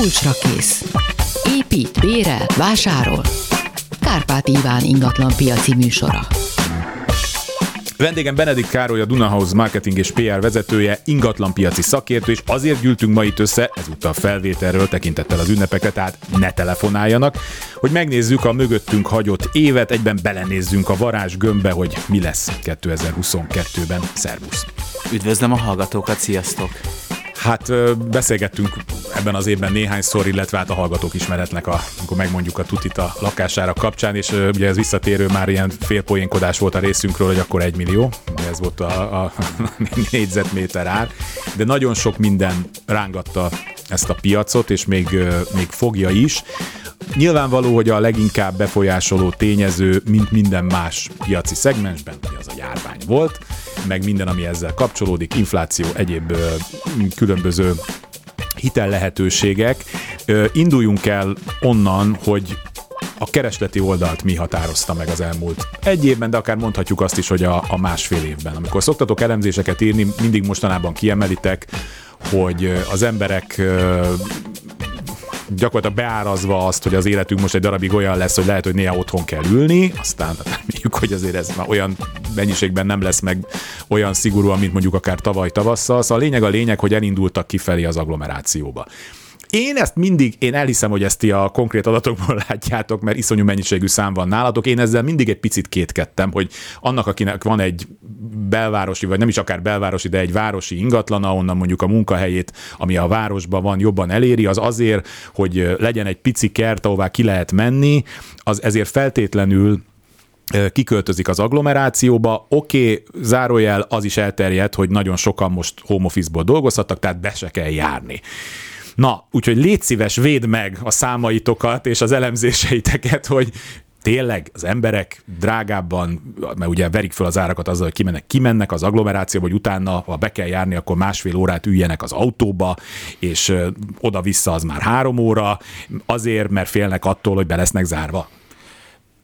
Kulcsra kész. Épít, bérel, vásárol. Kárpát Iván ingatlan piaci műsora. Vendégem Benedik Károly, a Dunahouse marketing és PR vezetője, ingatlanpiaci szakértő, és azért gyűltünk ma itt össze, ezúttal felvételről tekintettel az ünnepekre, tehát ne telefonáljanak, hogy megnézzük a mögöttünk hagyott évet, egyben belenézzünk a varázs gömbbe, hogy mi lesz 2022-ben. Szervusz! Üdvözlöm a hallgatókat, sziasztok! Hát beszélgettünk ebben az évben néhányszor, illetve hát a hallgatók ismeretnek, a, amikor megmondjuk a tutit a lakására kapcsán, és ugye ez visszatérő már ilyen félpoénkodás volt a részünkről, hogy akkor egy millió, ez volt a, a négyzetméter ár, de nagyon sok minden rángatta ezt a piacot, és még, még fogja is. Nyilvánvaló, hogy a leginkább befolyásoló tényező, mint minden más piaci szegmensben, az a járvány volt, meg minden, ami ezzel kapcsolódik, infláció, egyéb különböző hitel lehetőségek. Induljunk el onnan, hogy a keresleti oldalt mi határozta meg az elmúlt egy évben, de akár mondhatjuk azt is, hogy a, a másfél évben. Amikor szoktatok elemzéseket írni, mindig mostanában kiemelitek, hogy az emberek gyakorlatilag beárazva azt, hogy az életünk most egy darabig olyan lesz, hogy lehet, hogy néha otthon kell ülni, aztán reméljük, hogy azért ez már olyan mennyiségben nem lesz meg olyan szigorúan, mint mondjuk akár tavaly tavasszal. Szóval a lényeg a lényeg, hogy elindultak kifelé az agglomerációba. Én ezt mindig, én elhiszem, hogy ezt ti a konkrét adatokból látjátok, mert iszonyú mennyiségű szám van nálatok. Én ezzel mindig egy picit kétkedtem, hogy annak, akinek van egy belvárosi, vagy nem is akár belvárosi, de egy városi ingatlan, ahonnan mondjuk a munkahelyét, ami a városban van, jobban eléri, az azért, hogy legyen egy pici kert, ahová ki lehet menni, az ezért feltétlenül kiköltözik az agglomerációba, oké, okay, zárójel az is elterjedt, hogy nagyon sokan most home office-ból dolgozhattak, tehát be se kell járni. Na, úgyhogy légy szíves, véd meg a számaitokat és az elemzéseiteket, hogy tényleg az emberek drágábban, mert ugye verik fel az árakat azzal, hogy kimennek, kimennek az agglomerációba, hogy utána, ha be kell járni, akkor másfél órát üljenek az autóba, és oda-vissza az már három óra, azért, mert félnek attól, hogy be lesznek zárva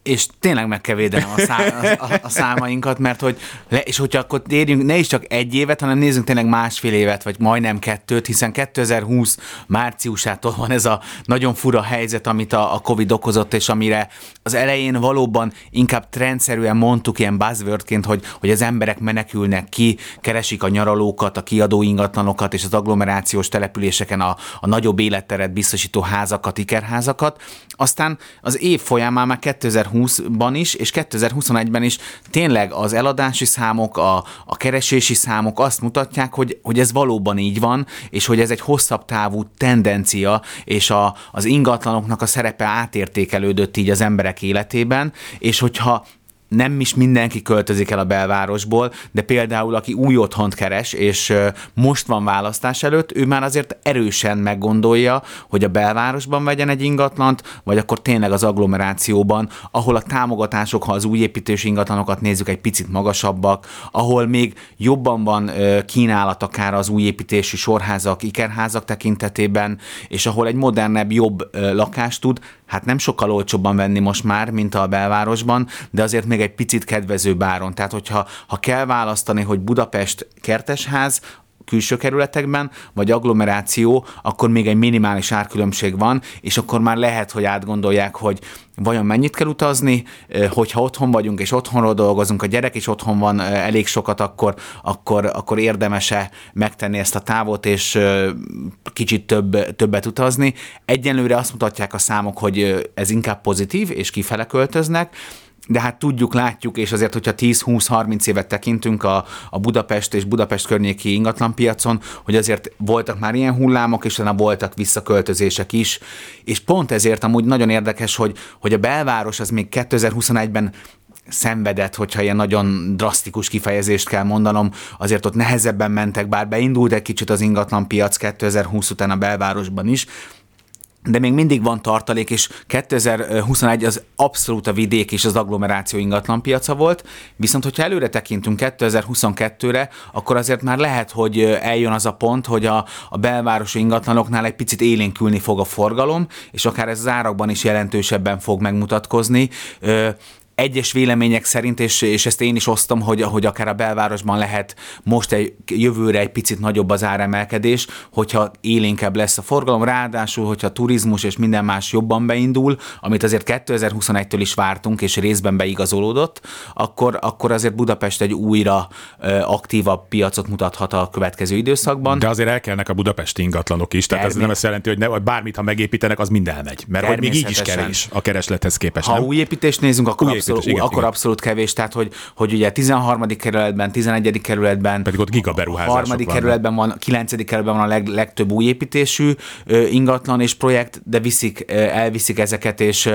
és tényleg meg kell védenem a, szá, a, a számainkat, mert hogy, le, és hogyha akkor térjünk ne is csak egy évet, hanem nézzünk tényleg másfél évet, vagy majdnem kettőt, hiszen 2020 márciusától van ez a nagyon fura helyzet, amit a, a Covid okozott, és amire az elején valóban inkább trendszerűen mondtuk ilyen buzzwordként, hogy, hogy az emberek menekülnek ki, keresik a nyaralókat, a kiadó ingatlanokat és az agglomerációs településeken a, a nagyobb életteret biztosító házakat, ikerházakat. Aztán az év folyamán már 2020 2020-ban is, és 2021-ben is tényleg az eladási számok, a, a keresési számok azt mutatják, hogy, hogy ez valóban így van, és hogy ez egy hosszabb távú tendencia, és a, az ingatlanoknak a szerepe átértékelődött így az emberek életében, és hogyha nem is mindenki költözik el a belvárosból, de például aki új otthont keres, és most van választás előtt, ő már azért erősen meggondolja, hogy a belvárosban vegyen egy ingatlant, vagy akkor tényleg az agglomerációban, ahol a támogatások, ha az új építési ingatlanokat nézzük, egy picit magasabbak, ahol még jobban van kínálat akár az új építési sorházak, ikerházak tekintetében, és ahol egy modernebb, jobb lakást tud hát nem sokkal olcsóbban venni most már, mint a belvárosban, de azért még egy picit kedvező báron. Tehát, hogyha ha kell választani, hogy Budapest kertesház, külső kerületekben, vagy agglomeráció, akkor még egy minimális árkülönbség van, és akkor már lehet, hogy átgondolják, hogy vajon mennyit kell utazni, hogyha otthon vagyunk és otthonról dolgozunk, a gyerek is otthon van elég sokat, akkor, akkor, akkor érdemese megtenni ezt a távot, és kicsit több, többet utazni. Egyenlőre azt mutatják a számok, hogy ez inkább pozitív, és kifele költöznek, de hát tudjuk, látjuk, és azért, hogyha 10-20-30 évet tekintünk a, a Budapest és Budapest környéki ingatlanpiacon, hogy azért voltak már ilyen hullámok, és utána voltak visszaköltözések is, és pont ezért amúgy nagyon érdekes, hogy, hogy a belváros az még 2021-ben szenvedett, hogyha ilyen nagyon drasztikus kifejezést kell mondanom, azért ott nehezebben mentek, bár beindult egy kicsit az ingatlanpiac 2020 után a belvárosban is, de még mindig van tartalék, és 2021 az abszolút a vidék és az agglomeráció ingatlan piaca volt, viszont hogyha előre tekintünk 2022-re, akkor azért már lehet, hogy eljön az a pont, hogy a, a belvárosi ingatlanoknál egy picit élénkülni fog a forgalom, és akár ez az árakban is jelentősebben fog megmutatkozni egyes vélemények szerint, és, és ezt én is osztom, hogy, hogy akár a belvárosban lehet most egy jövőre egy picit nagyobb az áremelkedés, hogyha élénkebb lesz a forgalom, ráadásul, hogyha a turizmus és minden más jobban beindul, amit azért 2021-től is vártunk, és részben beigazolódott, akkor, akkor azért Budapest egy újra aktívabb piacot mutathat a következő időszakban. De azért elkelnek a budapesti ingatlanok is, tehát ez nem azt jelenti, hogy ne, bármit, ha megépítenek, az mind elmegy. Mert hogy még így is kevés a kereslethez képest. Ha nem? új építést nézünk, akkor, új abszolút, építés, igen, akkor igen. abszolút kevés. Tehát, hogy, hogy ugye 13. kerületben, 11. kerületben, pedig ott gigaberuházások harmadik van. kerületben van, 9. kerületben van a leg, legtöbb új építésű ingatlan és projekt, de viszik, elviszik ezeket, és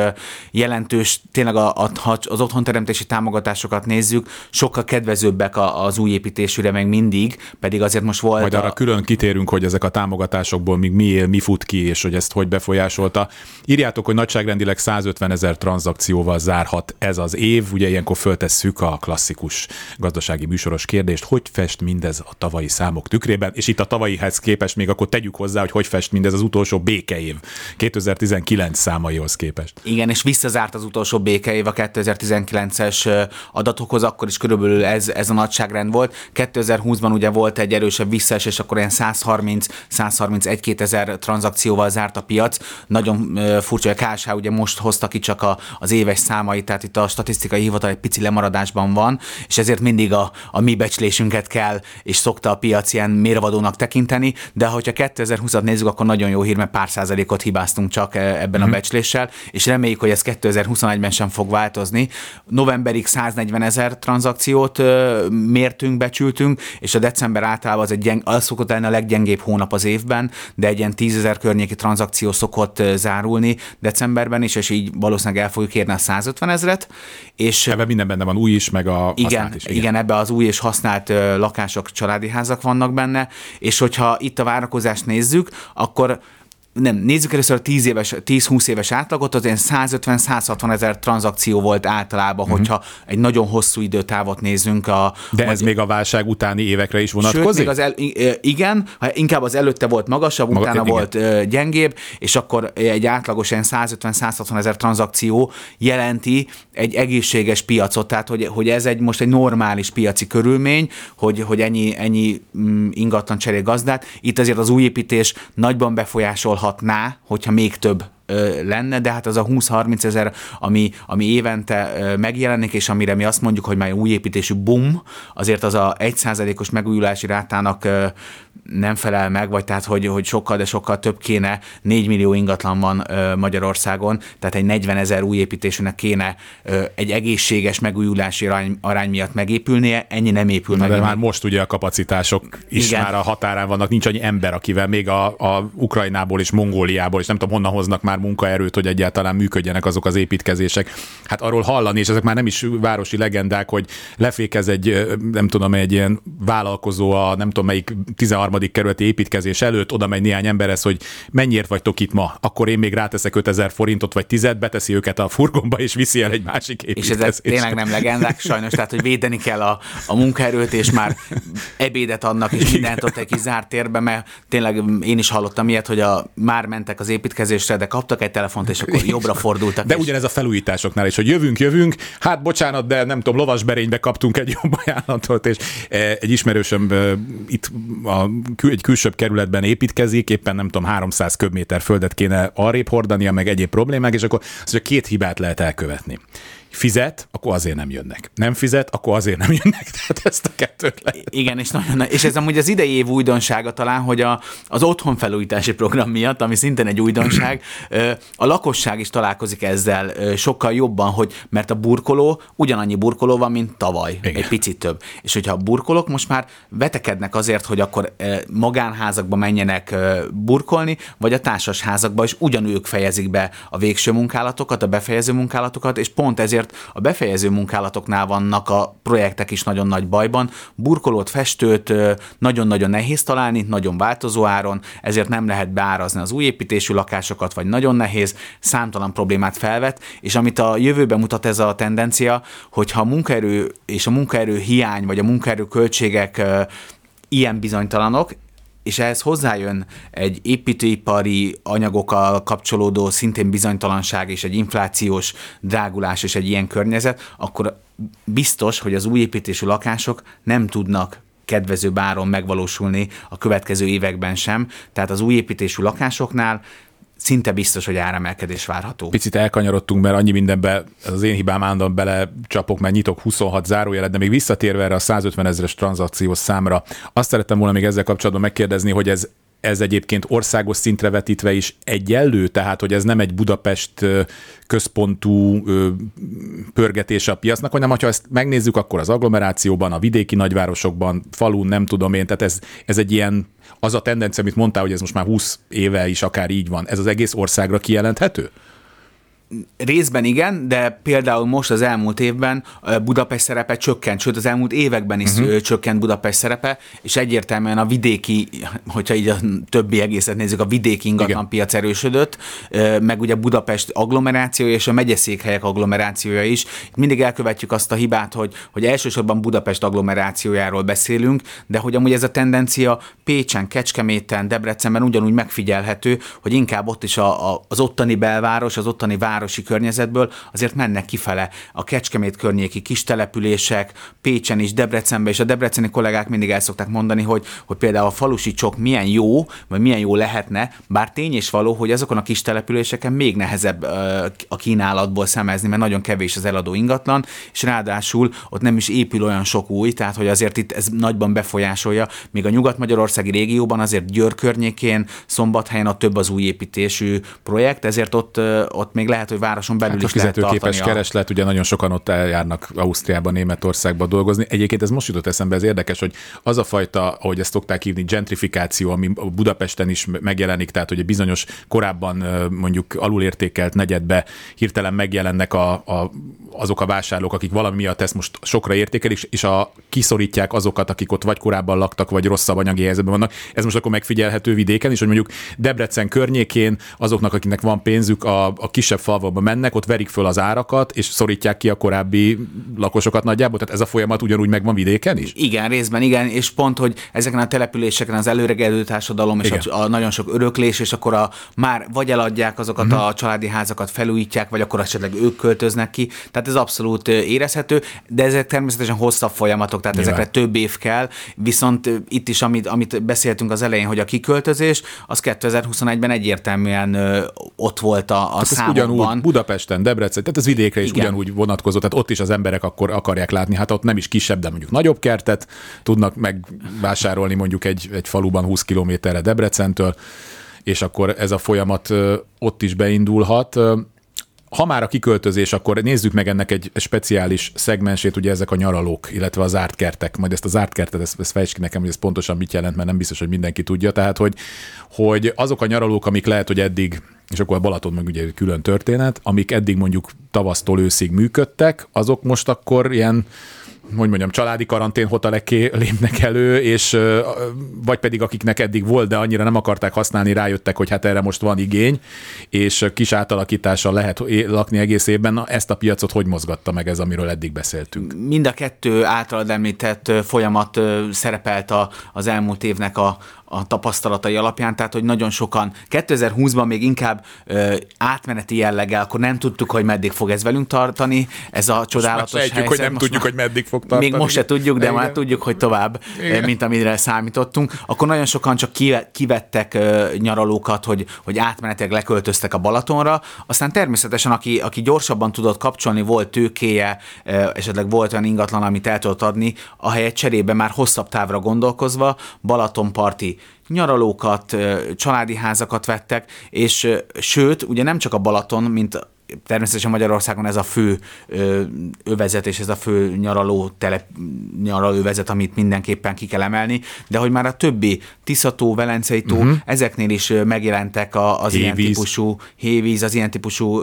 jelentős, tényleg a, a, az otthonteremtési támogatásokat nézzük, sokkal kedvezőbbek az új építésűre meg mindig, pedig azért most volt. Majd arra a... külön kitérünk, hogy ezek a támogatásokból még mi, mi fut ki, és hogy ezt hogy befolyásolta. Írjátok, hogy nagyságrendileg 150 ezer tranzakcióval zárhat ez az év. Ugye ilyenkor föltesszük a klasszikus gazdasági műsoros kérdést, hogy fest mindez a tavalyi számok tükrében, és itt a tavalyihez képest még akkor tegyük hozzá, hogy hogy fest mindez az utolsó békeév, 2019 számaihoz képest. Igen, és visszazárt az utolsó békeév a 2019-es adatokhoz, akkor is körülbelül ez, ez a nagyságrend volt. 2020-ban ugye volt egy erősebb visszaesés, akkor ilyen 130-131 ezer tranzakcióval zárt a piac. Nagyon furcsa, a KSH ugye most hozta ki csak a, az éves számait, tehát itt a statisztikai hivatal egy pici lemaradásban van, és ezért mindig a, a mi becslésünket kell, és szokta a piac ilyen mérvadónak tekinteni, de hogyha 2020-at nézzük, akkor nagyon jó hír, mert pár százalékot hibáztunk csak ebben mm-hmm. a mhm. becsléssel, és reméljük, hogy ez 2021-ben sem fog változni. Novemberig 140 ezer tranzakciót mértünk, becsültünk, és a december általában az egy gyeng, az szokott lenni a leggyengébb hónap az évben, de egy ilyen 10 ezer környéki tranzakció szokott zárulni decemberben is, és így valószínűleg el fogjuk érni a 150 ezret. És ebben minden benne van új is, meg a igen, is. Igen, igen ebbe az új és használt lakások, családi házak vannak benne, és hogyha itt a várakozást nézzük, akkor nem, nézzük először a 10 éves, 10-20 éves átlagot, az ilyen 150-160 ezer tranzakció volt általában, uh-huh. hogyha egy nagyon hosszú időtávot nézzünk. A, De ez még a válság utáni évekre is vonatkozik? Sőt, még az el, igen, inkább az előtte volt magasabb, Maga, utána igen. volt gyengébb, és akkor egy átlagos ilyen 150-160 ezer tranzakció jelenti egy egészséges piacot, tehát hogy, hogy ez egy most egy normális piaci körülmény, hogy, hogy ennyi, ennyi mm, ingatlan cserél gazdát. Itt azért az új építés nagyban befolyásolhat hatná, hogyha még több lenne, de hát az a 20-30 ezer, ami, ami évente megjelenik, és amire mi azt mondjuk, hogy már új építésű boom, azért az a 1%-os megújulási rátának nem felel meg, vagy tehát, hogy, hogy sokkal, de sokkal több kéne, 4 millió ingatlan van Magyarországon, tehát egy 40 ezer új építésűnek kéne egy egészséges megújulási arány, arány miatt megépülnie, ennyi nem épül Na, meg. De már most ugye a kapacitások is Igen. már a határán vannak, nincs annyi ember, akivel még a, a Ukrajnából és Mongóliából, és nem tudom honnan hoznak már munkaerőt, hogy egyáltalán működjenek azok az építkezések. Hát arról hallani, és ezek már nem is városi legendák, hogy lefékez egy, nem tudom, egy ilyen vállalkozó a nem tudom melyik 13. kerületi építkezés előtt, oda megy néhány emberhez, hogy mennyiért vagytok itt ma, akkor én még ráteszek 5000 forintot vagy 10 beteszi őket a furgonba, és viszi el egy másik építkezésre. És ezek tényleg nem legendák, sajnos, tehát hogy védeni kell a, a munkaerőt, és már ebédet adnak, és mindent ott egy kis zárt térbe, mert tényleg én is hallottam ilyet, hogy a, már mentek az építkezésre, de kap kaptak egy telefont, és akkor jobbra fordultak. De és... ugyanez a felújításoknál is, hogy jövünk, jövünk, hát bocsánat, de nem tudom, lovasberénybe kaptunk egy jobb ajánlatot, és e, egy ismerősöm e, itt a, egy külsőbb kerületben építkezik, éppen nem tudom, 300 köbméter földet kéne arrébb hordania, meg egyéb problémák, és akkor az, hogy két hibát lehet elkövetni fizet, akkor azért nem jönnek. Nem fizet, akkor azért nem jönnek. Tehát ezt a kettőt lehet. Igen, és, nagyon, és ez amúgy az idei év újdonsága talán, hogy a, az otthonfelújítási program miatt, ami szintén egy újdonság, a lakosság is találkozik ezzel sokkal jobban, hogy mert a burkoló ugyanannyi burkoló van, mint tavaly, Igen. egy picit több. És hogyha a burkolók most már vetekednek azért, hogy akkor magánházakba menjenek burkolni, vagy a társasházakba, és ugyanők fejezik be a végső munkálatokat, a befejező munkálatokat, és pont ezért ezért a befejező munkálatoknál vannak a projektek is nagyon nagy bajban. Burkolót, festőt nagyon-nagyon nehéz találni, nagyon változó áron, ezért nem lehet beárazni az új építésű lakásokat, vagy nagyon nehéz, számtalan problémát felvet, és amit a jövőben mutat ez a tendencia, hogyha a munkaerő és a munkaerő hiány, vagy a munkaerő költségek ilyen bizonytalanok, és ehhez hozzájön egy építőipari anyagokkal kapcsolódó szintén bizonytalanság és egy inflációs drágulás és egy ilyen környezet, akkor biztos, hogy az új építésű lakások nem tudnak kedvező báron megvalósulni a következő években sem. Tehát az új építésű lakásoknál szinte biztos, hogy áremelkedés várható. Picit elkanyarodtunk, mert annyi mindenbe, ez az én hibám állandóan bele csapok, mert nyitok 26 zárójelet, de még visszatérve erre a 150 ezeres tranzakciós számra, azt szerettem volna még ezzel kapcsolatban megkérdezni, hogy ez ez egyébként országos szintre vetítve is egyenlő, tehát hogy ez nem egy Budapest központú pörgetés a piacnak, hanem ha ezt megnézzük, akkor az agglomerációban, a vidéki nagyvárosokban, falun, nem tudom én, tehát ez, ez egy ilyen, az a tendencia, amit mondtál, hogy ez most már 20 éve is akár így van, ez az egész országra kijelenthető? Részben igen, de például most az elmúlt évben Budapest szerepe csökkent, sőt az elmúlt években is uh-huh. csökkent Budapest szerepe, és egyértelműen a vidéki, hogyha így a többi egészet nézzük, a vidéki ingatlanpiac erősödött, meg ugye Budapest agglomerációja és a megyeszékhelyek agglomerációja is. Mindig elkövetjük azt a hibát, hogy, hogy elsősorban Budapest agglomerációjáról beszélünk, de hogy amúgy ez a tendencia Pécsen, Kecskeméten, Debrecenben ugyanúgy megfigyelhető, hogy inkább ott is a, a, az ottani belváros, az ottani város városi környezetből azért mennek kifele. A Kecskemét környéki kis települések, Pécsen is, Debrecenben, és a debreceni kollégák mindig el szokták mondani, hogy, hogy például a falusi csok milyen jó, vagy milyen jó lehetne, bár tény és való, hogy azokon a kis településeken még nehezebb a kínálatból szemezni, mert nagyon kevés az eladó ingatlan, és ráadásul ott nem is épül olyan sok új, tehát hogy azért itt ez nagyban befolyásolja, míg a nyugat-magyarországi régióban azért Győr környékén, Szombathelyen a több az új építésű projekt, ezért ott, ott még lehet lehet, hogy városon belül hát is lehet fizetőképes kereslet, ugye nagyon sokan ott eljárnak Ausztriába, Németországba dolgozni. Egyébként ez most jutott eszembe, ez érdekes, hogy az a fajta, ahogy ezt szokták hívni, gentrifikáció, ami Budapesten is megjelenik, tehát hogy egy bizonyos korábban mondjuk alulértékelt negyedbe hirtelen megjelennek a, a, azok a vásárlók, akik valami miatt ezt most sokra értékelik, és a, kiszorítják azokat, akik ott vagy korábban laktak, vagy rosszabb anyagi helyzetben vannak. Ez most akkor megfigyelhető vidéken is, hogy mondjuk Debrecen környékén azoknak, akiknek van pénzük, a, a kisebb fal falvakba mennek, ott verik föl az árakat, és szorítják ki a korábbi lakosokat nagyjából. Tehát ez a folyamat ugyanúgy megvan vidéken is? Igen, részben igen, és pont, hogy ezeken a településeken az előregedő társadalom és a, a, nagyon sok öröklés, és akkor a, már vagy eladják azokat uh-huh. a családi házakat, felújítják, vagy akkor esetleg ők költöznek ki. Tehát ez abszolút érezhető, de ezek természetesen hosszabb folyamatok, tehát Nyilván. ezekre több év kell. Viszont itt is, amit, amit beszéltünk az elején, hogy a kiköltözés, az 2021-ben egyértelműen ott volt a, a számokban van. Budapesten, Debrecen, tehát ez vidékre is Igen. ugyanúgy vonatkozott, tehát ott is az emberek akkor akarják látni, hát ott nem is kisebb, de mondjuk nagyobb kertet tudnak megvásárolni mondjuk egy, egy faluban 20 kilométerre Debrecentől, és akkor ez a folyamat ott is beindulhat ha már a kiköltözés, akkor nézzük meg ennek egy speciális szegmensét, ugye ezek a nyaralók, illetve a zárt kertek. Majd ezt a zárt kertet, ezt, ezt fejtsd ki nekem, hogy ez pontosan mit jelent, mert nem biztos, hogy mindenki tudja. Tehát, hogy, hogy azok a nyaralók, amik lehet, hogy eddig és akkor a Balaton meg ugye külön történet, amik eddig mondjuk tavasztól őszig működtek, azok most akkor ilyen hogy mondjam, családi karantén hoteleké lépnek elő, és vagy pedig akiknek eddig volt, de annyira nem akarták használni, rájöttek, hogy hát erre most van igény, és kis átalakítással lehet lakni egész évben. Na, ezt a piacot hogy mozgatta meg ez, amiről eddig beszéltünk? Mind a kettő általad említett folyamat szerepelt az elmúlt évnek a, a tapasztalatai alapján, tehát hogy nagyon sokan 2020-ban még inkább ö, átmeneti jelleggel, akkor nem tudtuk, hogy meddig fog ez velünk tartani, ez a csodálatos most helyzet. hogy nem most tudjuk, már, hogy meddig fog tartani. Még most se tudjuk, de Igen. már tudjuk, hogy tovább, Igen. mint amire számítottunk. Akkor nagyon sokan csak kivettek ö, nyaralókat, hogy, hogy átmenetileg leköltöztek a Balatonra, aztán természetesen, aki, aki gyorsabban tudott kapcsolni, volt tőkéje, ö, esetleg volt olyan ingatlan, amit el tudott adni, ahelyett cserébe már hosszabb távra gondolkozva Balatonparti nyaralókat, családi házakat vettek, és sőt, ugye nem csak a Balaton, mint természetesen Magyarországon ez a fő övezet és ez a fő nyaraló telep, nyaraló övezet, amit mindenképpen ki kell emelni, de hogy már a többi Tiszató, Velencei tó, uh-huh. ezeknél is megjelentek a, az hévíz. ilyen típusú hévíz, az ilyen típusú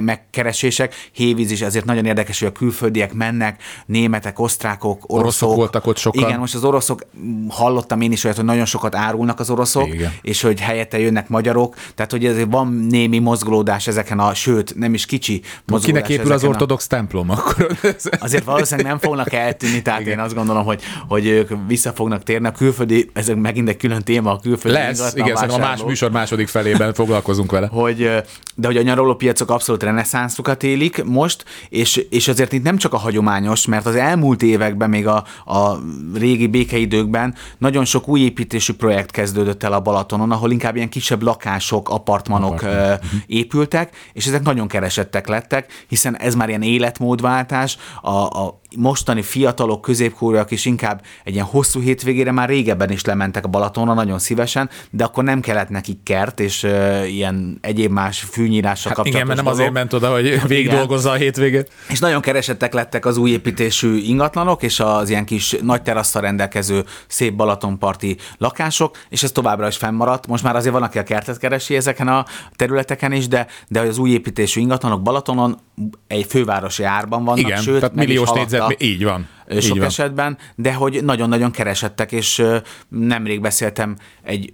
megkeresések. Hévíz is azért nagyon érdekes, hogy a külföldiek mennek, németek, osztrákok, oroszok. Oroszok voltak ott sokan. Igen, most az oroszok, hallottam én is olyat, hogy nagyon sokat árulnak az oroszok, Igen. és hogy helyette jönnek magyarok, tehát hogy ezért van némi mozgolódás ezeken a sőt, nem is kicsi mozgólás. Kinek épül az ezeken a- ortodox templom? Akkor Azért valószínűleg nem fognak eltűnni, tehát én azt gondolom, hogy, hogy ők vissza fognak térni. A külföldi, ez megint egy külön téma, a külföldi lesz, igen, szerintem a más vásárlók műsor második felében foglalkozunk vele. hogy, de hogy a nyaralópiacok abszolút reneszánszukat élik most, és, és azért itt nem csak a hagyományos, mert az elmúlt években, még a, a régi békeidőkben nagyon sok új építésű projekt kezdődött el a Balatonon, ahol inkább ilyen kisebb lakások, apartmanok Apartman. épültek, és ezek nagyon keresettek lettek, hiszen ez már ilyen életmódváltás, a, a mostani fiatalok, középkorúak is inkább egy ilyen hosszú hétvégére már régebben is lementek a Balatonra nagyon szívesen, de akkor nem kellett nekik kert, és ö, ilyen egyéb más fűnyírással Hát igen, kapcsolatos mert nem azért ment oda, hogy végig dolgozza a hétvégét. És nagyon keresettek lettek az új építésű ingatlanok, és az ilyen kis nagy terasszal rendelkező szép Balatonparti lakások, és ez továbbra is fennmaradt. Most már azért van, aki a kertet keresi ezeken a területeken is, de, de az új építésű ingatlanok Balatonon egy fővárosi árban vannak, Igen, sőt, tehát milliós haladta négyzet, így van. ö, Így sok van. esetben, de hogy nagyon-nagyon keresettek, és nemrég beszéltem egy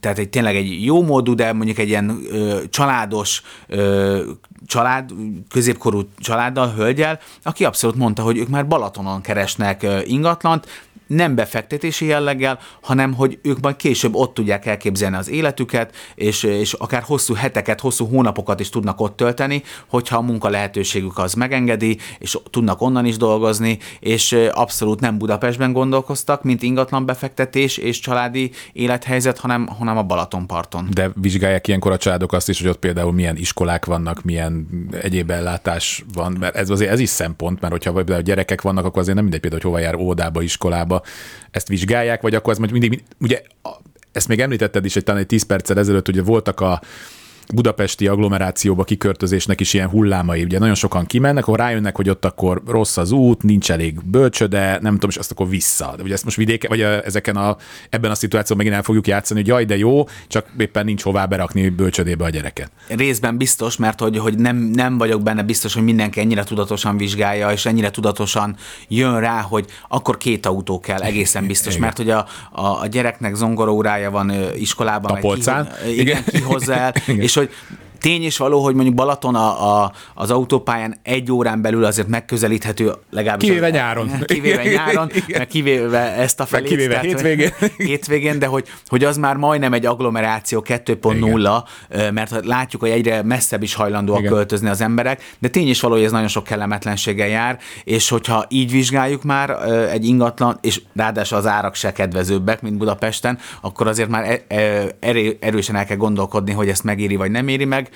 tehát egy tényleg egy jó módú, de mondjuk egy ilyen ö, családos ö, család, középkorú családdal, hölgyel, aki abszolút mondta, hogy ők már Balatonon keresnek ö, ingatlant, nem befektetési jelleggel, hanem hogy ők majd később ott tudják elképzelni az életüket, és, és akár hosszú heteket, hosszú hónapokat is tudnak ott tölteni, hogyha a munka lehetőségük az megengedi, és tudnak onnan is dolgozni, és abszolút nem Budapestben gondolkoztak, mint ingatlan befektetés és családi élethelyzet, hanem, hanem a Balatonparton. De vizsgálják ilyenkor a családok azt is, hogy ott például milyen iskolák vannak, milyen egyéb ellátás van, mert ez azért ez is szempont, mert hogyha például gyerekek vannak, akkor azért nem mindegy például, hogy hova jár óvodába, iskolába, ezt vizsgálják, vagy akkor ez majd mindig, ugye ezt még említetted is, hogy talán egy 10 perccel ezelőtt, ugye voltak a budapesti agglomerációba kiköltözésnek is ilyen hullámai. Ugye nagyon sokan kimennek, akkor rájönnek, hogy ott akkor rossz az út, nincs elég bölcsöde, nem tudom, és azt akkor vissza. De ugye ezt most vidéke, vagy a, ezeken a, ebben a szituációban megint el fogjuk játszani, hogy jaj, de jó, csak éppen nincs hová berakni bölcsödébe a gyereket. Részben biztos, mert hogy, hogy nem, nem vagyok benne biztos, hogy mindenki ennyire tudatosan vizsgálja, és ennyire tudatosan jön rá, hogy akkor két autó kell, egészen biztos, Igen. mert hogy a, a, a gyereknek zongoraórája van iskolában, meg Tapolcán. Ki, igen, Igen. ki el, Igen. és hogy Tény és való, hogy mondjuk Balaton a, a, az autópályán egy órán belül azért megközelíthető, legalábbis Kivéve az- nyáron. Kivéve nyáron, Igen. meg kivéve ezt a felét. kivéve tehát, hogy- hétvégén. hétvégén, de hogy, hogy az már majdnem egy agglomeráció 2.0, ö, mert látjuk, hogy egyre messzebb is hajlandóak Igen. költözni az emberek, de tény is való, hogy ez nagyon sok kellemetlenséggel jár, és hogyha így vizsgáljuk már egy ingatlan, és ráadásul az árak se kedvezőbbek, mint Budapesten, akkor azért már e- e- erő- erősen el kell gondolkodni, hogy ezt megéri vagy nem éri meg.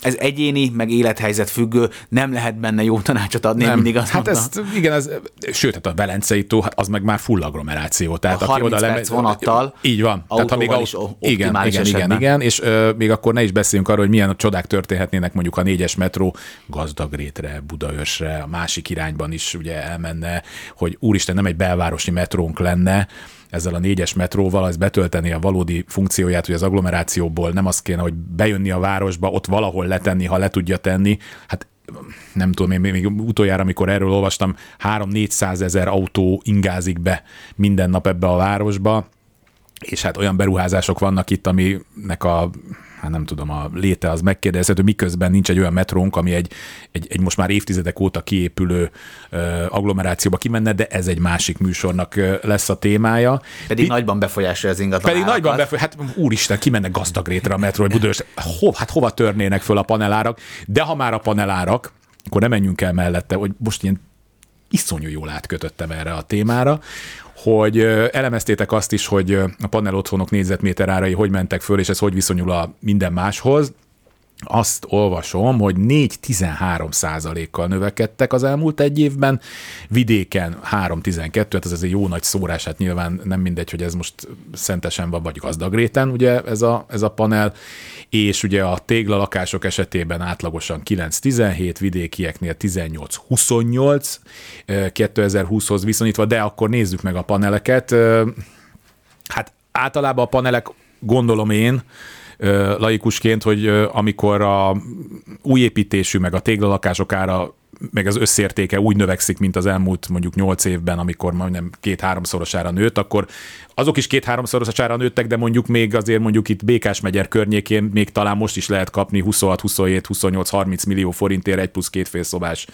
Ez egyéni, meg élethelyzet függő, nem lehet benne jó tanácsot adni, én mindig azt hát mondom. ez, igen, ez, sőt, hát a Velencei tó, hát az meg már full agglomeráció. Tehát A aki 30 oda perc vonattal, Így van. Tehát, ha még is igen, igen, igen, igen, és ö, még akkor ne is beszéljünk arról, hogy milyen csodák történhetnének mondjuk a négyes metró Gazdagrétre, Budaörsre, a másik irányban is ugye elmenne, hogy úristen, nem egy belvárosi metrónk lenne, ezzel a négyes metróval, az betölteni a valódi funkcióját, hogy az agglomerációból nem az kéne, hogy bejönni a városba, ott valahol letenni, ha le tudja tenni. Hát nem tudom, én még utoljára, amikor erről olvastam, 3-400 ezer autó ingázik be minden nap ebbe a városba, és hát olyan beruházások vannak itt, aminek a hát nem tudom, a léte az megkérdezhető, miközben nincs egy olyan metrónk, ami egy, egy, egy most már évtizedek óta kiépülő uh, agglomerációba kimenne, de ez egy másik műsornak lesz a témája. Pedig Itt- nagyban befolyásolja az ingatlan pedig árakat. nagyban befoly, hát úristen, kimennek gazdagrétre a metró, hogy Budaörs, Ho, hát hova törnének föl a panelárak, de ha már a panelárak, akkor nem menjünk el mellette, hogy most ilyen iszonyú jól átkötöttem erre a témára, hogy elemeztétek azt is, hogy a panel otthonok négyzetméter árai hogy mentek föl, és ez hogy viszonyul a minden máshoz. Azt olvasom, hogy 4-13 százalékkal növekedtek az elmúlt egy évben, vidéken 3-12, hát ez azért jó nagy szórás, hát nyilván nem mindegy, hogy ez most szentesen van, vagy gazdagréten, ugye ez a, ez a panel, és ugye a téglalakások esetében átlagosan 9-17, vidékieknél 18-28 ö, 2020-hoz viszonyítva, de akkor nézzük meg a paneleket. Ö, Hát általában a panelek, gondolom én, laikusként, hogy amikor a új építésű, meg a téglalakások ára meg az összértéke úgy növekszik, mint az elmúlt mondjuk 8 évben, amikor majdnem két-háromszorosára nőtt, akkor azok is két-háromszorosára nőttek, de mondjuk még azért mondjuk itt Békás megyer környékén még talán most is lehet kapni 26, 27, 28, 30 millió forintért egy plusz két félszobás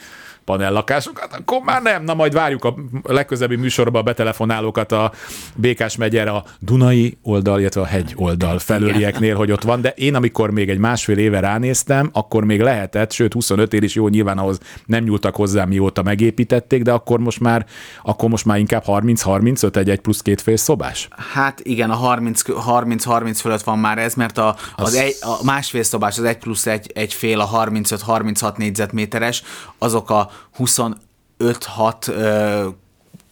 panellakásokat, akkor már nem. Na majd várjuk a legközelebbi műsorban a betelefonálókat a Békás megyer a Dunai oldal, illetve a hegy oldal felőlieknél, hogy ott van, de én amikor még egy másfél éve ránéztem, akkor még lehetett, sőt 25 év is jó, nyilván ahhoz nem nyúltak hozzá, mióta megépítették, de akkor most már, akkor most már inkább 30-35 egy, egy plusz két fél szobás? Hát igen, a 30-30 fölött van már ez, mert a, az, az egy, a másfél szobás, az egy plusz egy, egy fél, a 35-36 négyzetméteres, azok a 25-6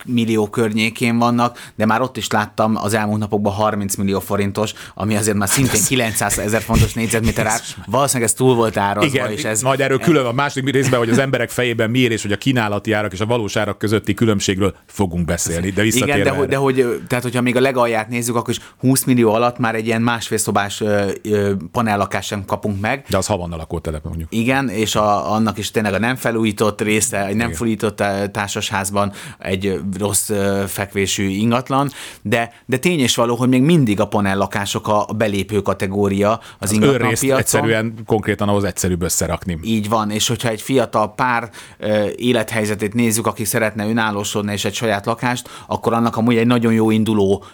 millió környékén vannak, de már ott is láttam az elmúlt napokban 30 millió forintos, ami azért már szintén 900 ezer fontos négyzetméter ár. Valószínűleg ez túl volt árazva. Igen, és ez, majd erről külön a második részben, hogy az emberek fejében miért és hogy a kínálati árak és a valós árak közötti különbségről fogunk beszélni, de Igen, de, hogy, de hogy, tehát hogyha még a legalját nézzük, akkor is 20 millió alatt már egy ilyen másfél szobás panellakást sem kapunk meg. De az havannal lakótelep mondjuk. Igen, és a, annak is tényleg a nem felújított része, egy nem felújított társasházban egy rossz fekvésű ingatlan, de, de tény és való, hogy még mindig a panellakások a belépő kategória az, az ingatlan piacon. egyszerűen konkrétan ahhoz egyszerűbb összerakni. Így van, és hogyha egy fiatal pár élethelyzetét nézzük, aki szeretne önállósodni és egy saját lakást, akkor annak amúgy egy nagyon jó induló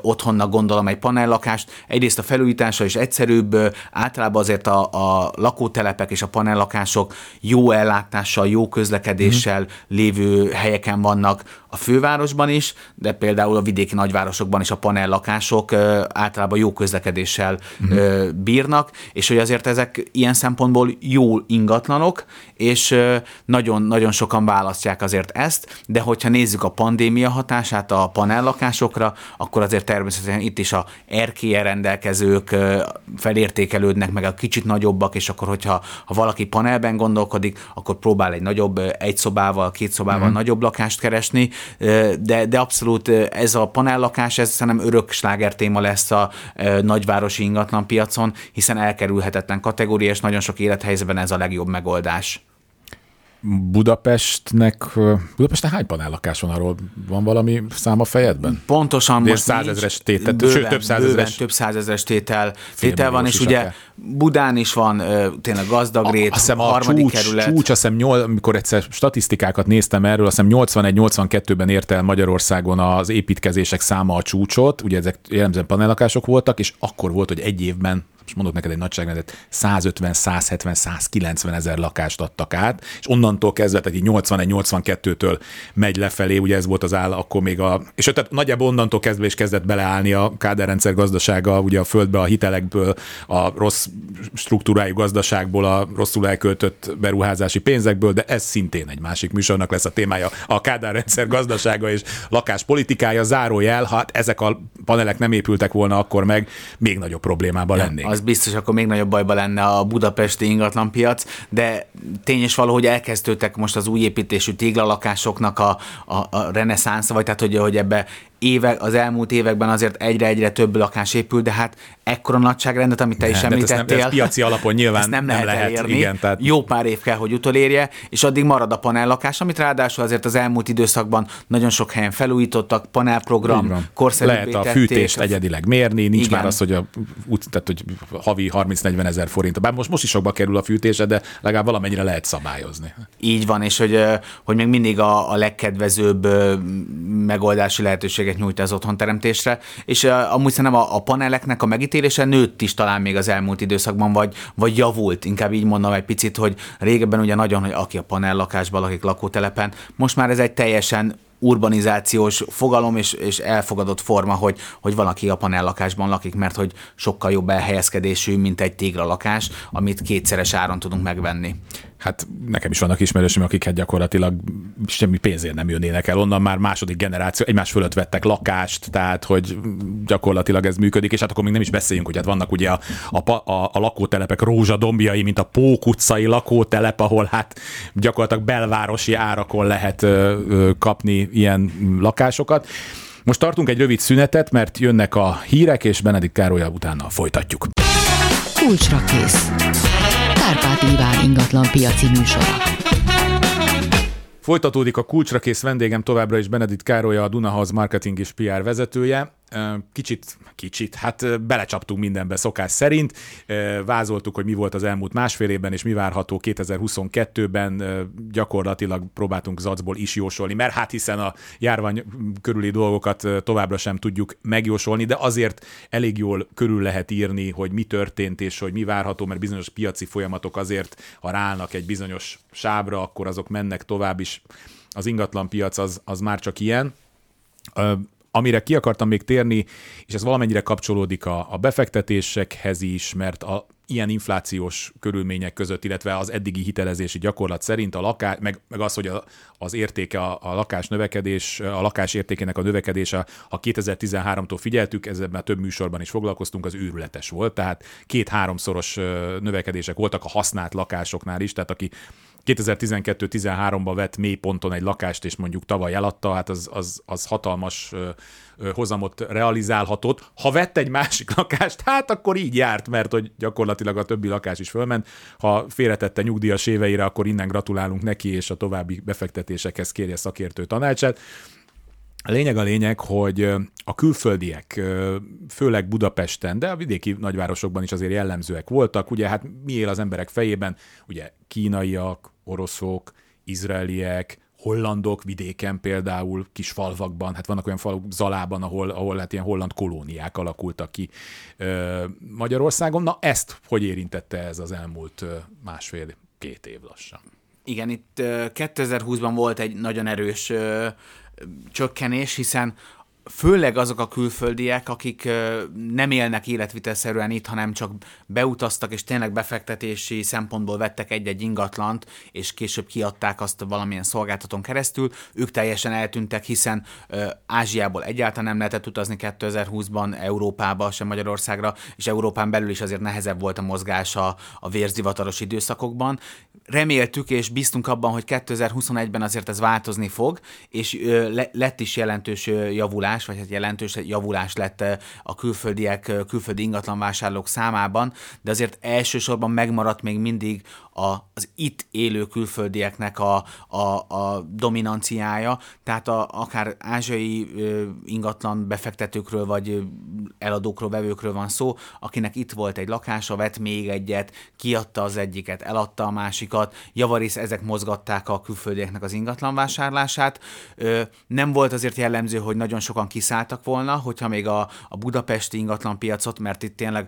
otthonnak gondolom egy panellakást. Egyrészt a felújítása is egyszerűbb, általában azért a, a lakótelepek és a panellakások jó ellátással, jó közlekedéssel mm. lévő helyeken vannak, a fővárosban is, de például a vidéki nagyvárosokban is a panellakások általában jó közlekedéssel uh-huh. bírnak, és hogy azért ezek ilyen szempontból jó ingatlanok, és nagyon-nagyon sokan választják azért ezt, de hogyha nézzük a pandémia hatását a panellakásokra, akkor azért természetesen itt is a erkélye rendelkezők felértékelődnek, meg a kicsit nagyobbak, és akkor hogyha ha valaki panelben gondolkodik, akkor próbál egy nagyobb, egy szobával, két szobával uh-huh. nagyobb lakást keresni, de, de abszolút ez a panellakás, ez szerintem örök sláger téma lesz a nagyvárosi ingatlan piacon, hiszen elkerülhetetlen kategória, és nagyon sok élethelyzetben ez a legjobb megoldás. Budapestnek, Budapesten hány panellakás van arról? Van valami szám a fejedben? Pontosan most százezres tétel, bőven, sőt több százezres. több százezres tétel, tétel van, és ugye Budán is van tényleg gazdag rét, a, a harmadik csúcs, kerület. Csúcs, azt hiszem, nyol, amikor egyszer statisztikákat néztem erről, azt hiszem 81-82-ben ért el Magyarországon az építkezések száma a csúcsot, ugye ezek jellemzően panellakások voltak, és akkor volt, hogy egy évben most mondok neked egy nagyságrendet, 150, 170, 190 ezer lakást adtak át, és onnantól kezdve, tehát 81-82-től megy lefelé, ugye ez volt az áll, akkor még a, és tehát nagyjából onnantól kezdve is kezdett beleállni a kádárrendszer gazdasága, ugye a földbe, a hitelekből, a rossz struktúrájú gazdaságból, a rosszul elköltött beruházási pénzekből, de ez szintén egy másik műsornak lesz a témája, a kádárrendszer gazdasága és lakáspolitikája, zárójel, ha ezek a panelek nem épültek volna akkor meg, még nagyobb problémába ja, lennénk az biztos akkor még nagyobb bajba lenne a budapesti ingatlanpiac, de tény és való, hogy elkezdődtek most az új építésű téglalakásoknak a, a, a reneszánsza, vagy tehát hogy, hogy ebbe évek, az elmúlt években azért egyre-egyre több lakás épül, de hát ekkora nagyságrendet, amit te nem, is említettél. Ez, nem, ez piaci alapon nyilván ezt nem, nem lehet, lehet elérni. Igen, tehát... Jó pár év kell, hogy utolérje, és addig marad a panellakás, amit ráadásul azért az elmúlt időszakban nagyon sok helyen felújítottak, panelprogram, korszerűbbé Lehet a fűtést egyedileg mérni, nincs Igen. már az, hogy, a, tehát, hogy havi 30-40 ezer forint. Bár most, most is sokba kerül a fűtése, de legalább valamennyire lehet szabályozni. Így van, és hogy, hogy még mindig a, a legkedvezőbb megoldási lehetőséget nyújt az otthonteremtésre, és amúgy szerintem a, a paneleknek a megítélése nőtt is talán még az elmúlt időszakban, vagy, vagy javult, inkább így mondom egy picit, hogy régebben ugye nagyon, hogy aki a panellakásban lakik lakótelepen, most már ez egy teljesen urbanizációs fogalom és, és elfogadott forma, hogy, hogy valaki a panellakásban lakik, mert hogy sokkal jobb elhelyezkedésű, mint egy téglalakás, amit kétszeres áron tudunk megvenni hát nekem is vannak ismerősöm, akik hát gyakorlatilag semmi pénzért nem jönnének el, onnan már második generáció, egymás fölött vettek lakást, tehát hogy gyakorlatilag ez működik, és hát akkor még nem is beszéljünk, hogy hát vannak ugye a, a, a, a lakótelepek rózsadombjai, mint a Pók utcai lakótelep, ahol hát gyakorlatilag belvárosi árakon lehet ö, ö, kapni ilyen lakásokat. Most tartunk egy rövid szünetet, mert jönnek a hírek, és Benedikt Károlyal utána folytatjuk. Kulcsra kész. Kárpát Iván ingatlan piaci műsora. Folytatódik a kulcsra kész vendégem továbbra is Benedikt Károlya, a Dunahoz marketing és PR vezetője. Kicsit, kicsit, hát belecsaptunk mindenbe szokás szerint. Vázoltuk, hogy mi volt az elmúlt másfél évben, és mi várható 2022-ben. Gyakorlatilag próbáltunk zacból is jósolni, mert hát hiszen a járvány körüli dolgokat továbbra sem tudjuk megjósolni, de azért elég jól körül lehet írni, hogy mi történt, és hogy mi várható, mert bizonyos piaci folyamatok azért, ha ráállnak egy bizonyos sábra, akkor azok mennek tovább is. Az ingatlan piac az, az már csak ilyen amire ki akartam még térni, és ez valamennyire kapcsolódik a, a befektetésekhez is, mert a ilyen inflációs körülmények között, illetve az eddigi hitelezési gyakorlat szerint a lakás, meg, meg az, hogy a, az értéke, a, a lakás növekedés, a lakás értékének a növekedése, ha 2013-tól figyeltük, ezzel már több műsorban is foglalkoztunk, az őrületes volt, tehát két-háromszoros növekedések voltak a használt lakásoknál is, tehát aki 2012-13-ban vett mély ponton egy lakást, és mondjuk tavaly eladta, hát az, az, az hatalmas hozamot realizálhatott. Ha vett egy másik lakást, hát akkor így járt, mert hogy gyakorlatilag a többi lakás is fölment. Ha félretette nyugdíjas éveire, akkor innen gratulálunk neki, és a további befektetésekhez kérje szakértő tanácsát. A lényeg a lényeg, hogy a külföldiek, főleg Budapesten, de a vidéki nagyvárosokban is azért jellemzőek voltak. Ugye hát mi él az emberek fejében? Ugye kínaiak, oroszok, izraeliek, hollandok vidéken például, kis falvakban, hát vannak olyan faluk Zalában, ahol, ahol hát ilyen holland kolóniák alakultak ki Magyarországon. Na ezt hogy érintette ez az elmúlt másfél-két év lassan? Igen, itt 2020-ban volt egy nagyon erős csökkenés, hiszen főleg azok a külföldiek, akik nem élnek életvitelszerűen itt, hanem csak beutaztak, és tényleg befektetési szempontból vettek egy-egy ingatlant, és később kiadták azt valamilyen szolgáltatón keresztül, ők teljesen eltűntek, hiszen Ázsiából egyáltalán nem lehetett utazni 2020-ban Európába, sem Magyarországra, és Európán belül is azért nehezebb volt a mozgás a, a vérzivataros időszakokban. Reméltük és bíztunk abban, hogy 2021-ben azért ez változni fog, és lett is jelentős javulás javulás, vagy hát jelentős javulás lett eh, a külföldiek, eh, külföldi ingatlanvásárlók számában, de azért elsősorban megmaradt még mindig a, az itt élő külföldieknek a, a, a dominanciája, tehát a, akár ázsiai ö, ingatlan befektetőkről, vagy eladókról, vevőkről van szó, akinek itt volt egy lakása, vett még egyet, kiadta az egyiket, eladta a másikat, javarész ezek mozgatták a külföldieknek az ingatlanvásárlását. Nem volt azért jellemző, hogy nagyon sokan kiszálltak volna, hogyha még a, a budapesti ingatlanpiacot, mert itt tényleg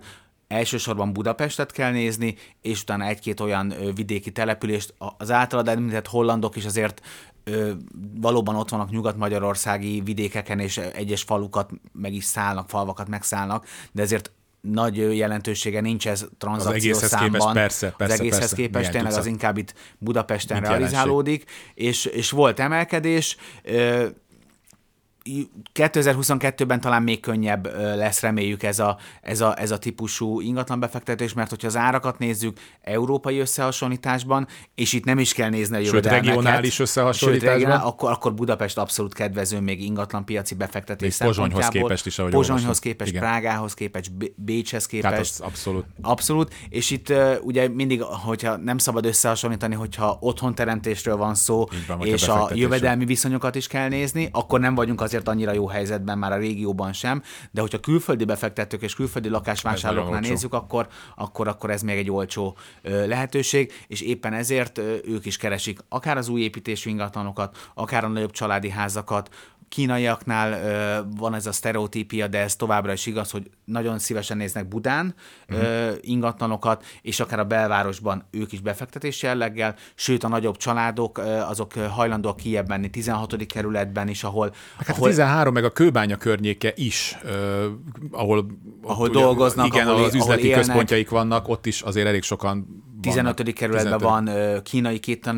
elsősorban Budapestet kell nézni, és utána egy-két olyan vidéki települést. Az általad említett hollandok is azért ö, valóban ott vannak nyugat-magyarországi vidékeken, és egyes falukat meg is szállnak, falvakat megszállnak, de ezért nagy jelentősége nincs ez tranzakciós az számban. Képest, persze, persze, az egészhez persze. képest tényleg az inkább itt Budapesten realizálódik, és, és volt emelkedés. Ö, 2022-ben talán még könnyebb lesz, reméljük ez a, ez a, ez a típusú ingatlan befektetés, mert hogyha az árakat nézzük európai összehasonlításban, és itt nem is kell nézni a jövedelmeket. Sőt, regionális összehasonlításban. Sőt, akkor, akkor Budapest abszolút kedvező még ingatlan piaci befektetés még Pozsonyhoz képest is, ahogy Pozsonyhoz képest, Igen. Prágához képest, Bécshez képest. Tehát az abszolút. Abszolút, és itt ugye mindig, hogyha nem szabad összehasonlítani, hogyha otthonteremtésről van szó, van, és a jövedelmi viszonyokat is kell nézni, akkor nem vagyunk azért azért annyira jó helyzetben már a régióban sem, de hogyha külföldi befektetők és külföldi lakásvásárlóknál nézzük, akkor, akkor, akkor ez még egy olcsó lehetőség, és éppen ezért ők is keresik akár az új építésű ingatlanokat, akár a nagyobb családi házakat, kínaiaknál ö, van ez a sztereotípia, de ez továbbra is igaz, hogy nagyon szívesen néznek Budán uh-huh. ö, ingatlanokat, és akár a belvárosban ők is befektetési jelleggel, sőt a nagyobb családok ö, azok hajlandóak kijebb menni 16. kerületben is, ahol... Hát ahol, a 13 meg a Kőbánya környéke is, ö, ahol, ahol dolgoznak, igen, ahol, az üzleti ahol központjaik vannak, ott is azért elég sokan 15. kerületben 15. van kínai két,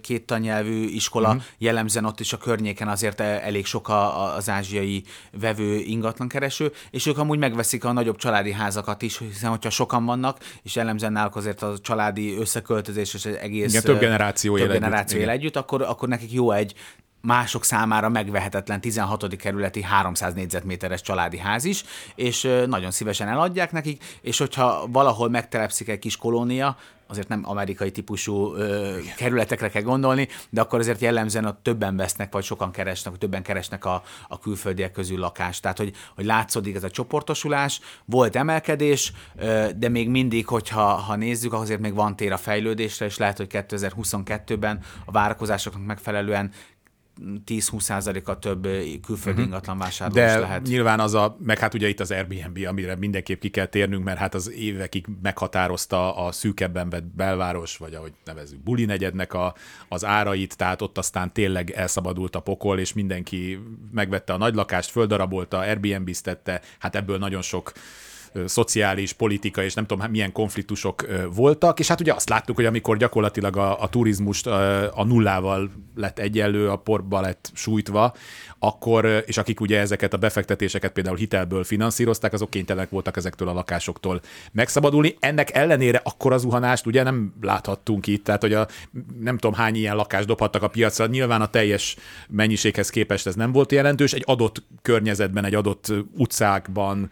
két tannyelvű iskola, uh-huh. jellemzően ott is a környéken azért elég sok a, az ázsiai vevő ingatlankereső, és ők amúgy megveszik a nagyobb családi házakat is, hiszen hogyha sokan vannak, és jellemzően náluk azért a családi összeköltözés és az egész Igen, több generáció, több él, generáció együtt, él együtt, akkor, akkor nekik jó egy mások számára megvehetetlen 16. kerületi 300 négyzetméteres családi ház is, és nagyon szívesen eladják nekik, és hogyha valahol megtelepszik egy kis kolónia, azért nem amerikai típusú ö, kerületekre kell gondolni, de akkor azért jellemzően ott többen vesznek, vagy sokan keresnek, vagy többen keresnek a, a külföldiek közül lakást. Tehát, hogy, hogy látszódik ez a csoportosulás, volt emelkedés, ö, de még mindig, hogyha ha nézzük, azért még van tér a fejlődésre, és lehet, hogy 2022-ben a várakozásoknak megfelelően 10-20%-a több külföldi uh-huh. ingatlan vásárló De lehet. nyilván az a, meg hát ugye itt az Airbnb, amire mindenképp ki kell térnünk, mert hát az évekig meghatározta a szűkebben vett belváros, vagy ahogy nevezzük, buli negyednek a, az árait, tehát ott aztán tényleg elszabadult a pokol, és mindenki megvette a nagy lakást, földarabolta, Airbnb-ztette, hát ebből nagyon sok szociális, politika és nem tudom milyen konfliktusok voltak, és hát ugye azt láttuk, hogy amikor gyakorlatilag a, a turizmust a nullával lett egyenlő, a porba lett sújtva, akkor, és akik ugye ezeket a befektetéseket például hitelből finanszírozták, azok kénytelenek voltak ezektől a lakásoktól megszabadulni. Ennek ellenére akkor az zuhanást ugye nem láthattunk itt, tehát hogy a, nem tudom hány ilyen lakást dobhattak a piacra, nyilván a teljes mennyiséghez képest ez nem volt jelentős, egy adott környezetben, egy adott utcákban,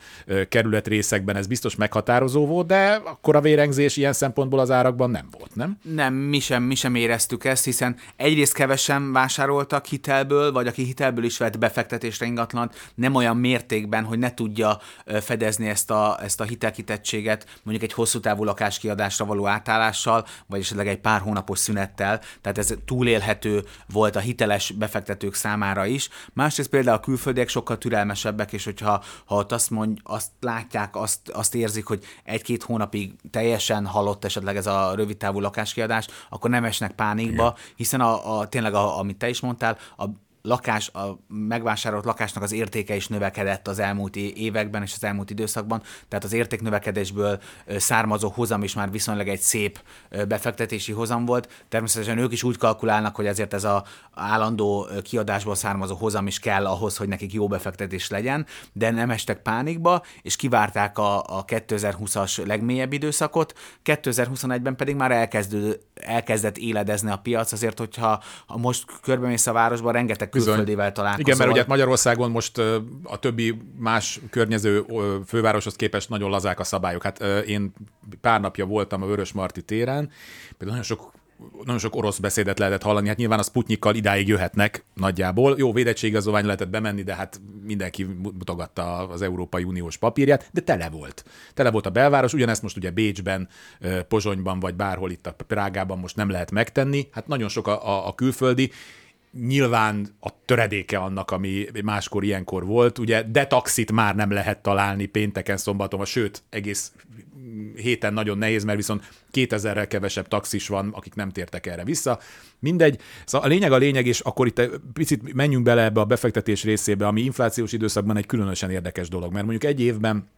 kerületrészekben ez biztos meghatározó volt, de akkor a vérengzés ilyen szempontból az árakban nem volt, nem? Nem, mi sem, mi sem éreztük ezt, hiszen egyrészt kevesen vásároltak hitelből, vagy aki hitelből is vett befektetésre ingatlant, nem olyan mértékben, hogy ne tudja fedezni ezt a, ezt a hitelkitettséget mondjuk egy hosszú távú lakáskiadásra való átállással, vagy esetleg egy pár hónapos szünettel, tehát ez túlélhető volt a hiteles befektetők számára is. Másrészt például a külföldiek sokkal türelmesebbek, és hogyha ha azt, mond, azt látják, azt, azt érzik, hogy egy-két hónapig teljesen halott esetleg ez a rövid távú lakáskiadás, akkor nem esnek pánikba, hiszen a, a tényleg, a, amit te is mondtál, a lakás, a megvásárolt lakásnak az értéke is növekedett az elmúlt években és az elmúlt időszakban, tehát az értéknövekedésből származó hozam is már viszonylag egy szép befektetési hozam volt. Természetesen ők is úgy kalkulálnak, hogy ezért ez a állandó kiadásból származó hozam is kell ahhoz, hogy nekik jó befektetés legyen, de nem estek pánikba, és kivárták a, a 2020-as legmélyebb időszakot, 2021-ben pedig már elkezdő, elkezdett éledezni a piac, azért hogyha ha most körbemész a városban, rengeteg külföldivel találkozol. Igen, mert ugye Magyarországon most a többi más környező fővároshoz képest nagyon lazák a szabályok. Hát én pár napja voltam a Vörös Marti téren, például nagyon sok nagyon sok orosz beszédet lehetett hallani, hát nyilván a Sputnikkal idáig jöhetnek nagyjából. Jó, védettségigazolvány lehetett bemenni, de hát mindenki mutogatta az Európai Uniós papírját, de tele volt. Tele volt a belváros, ugyanezt most ugye Bécsben, Pozsonyban, vagy bárhol itt a Prágában most nem lehet megtenni. Hát nagyon sok a, a, a külföldi, nyilván a töredéke annak, ami máskor ilyenkor volt, ugye, de taxit már nem lehet találni pénteken, szombaton, sőt, egész héten nagyon nehéz, mert viszont 2000-rel kevesebb taxis van, akik nem tértek erre vissza. Mindegy. Szóval a lényeg a lényeg, és akkor itt picit menjünk bele ebbe a befektetés részébe, ami inflációs időszakban egy különösen érdekes dolog, mert mondjuk egy évben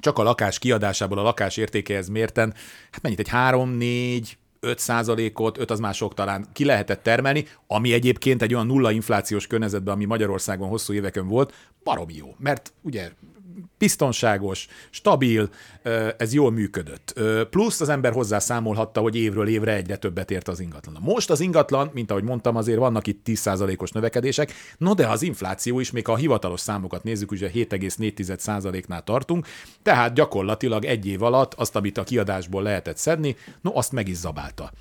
csak a lakás kiadásából a lakás értékehez mérten, hát mennyit, egy 3, 4, 5%-ot, 5 az már talán ki lehetett termelni, ami egyébként egy olyan nulla inflációs környezetben, ami Magyarországon hosszú éveken volt, baromi jó. Mert ugye biztonságos, stabil, ez jól működött. Plusz az ember hozzá számolhatta, hogy évről évre egyre többet ért az ingatlan. Most az ingatlan, mint ahogy mondtam, azért vannak itt 10%-os növekedések, no de az infláció is, még ha a hivatalos számokat nézzük, ugye 7,4%-nál tartunk, tehát gyakorlatilag egy év alatt azt, amit a kiadásból lehetett szedni, no azt meg is zabálta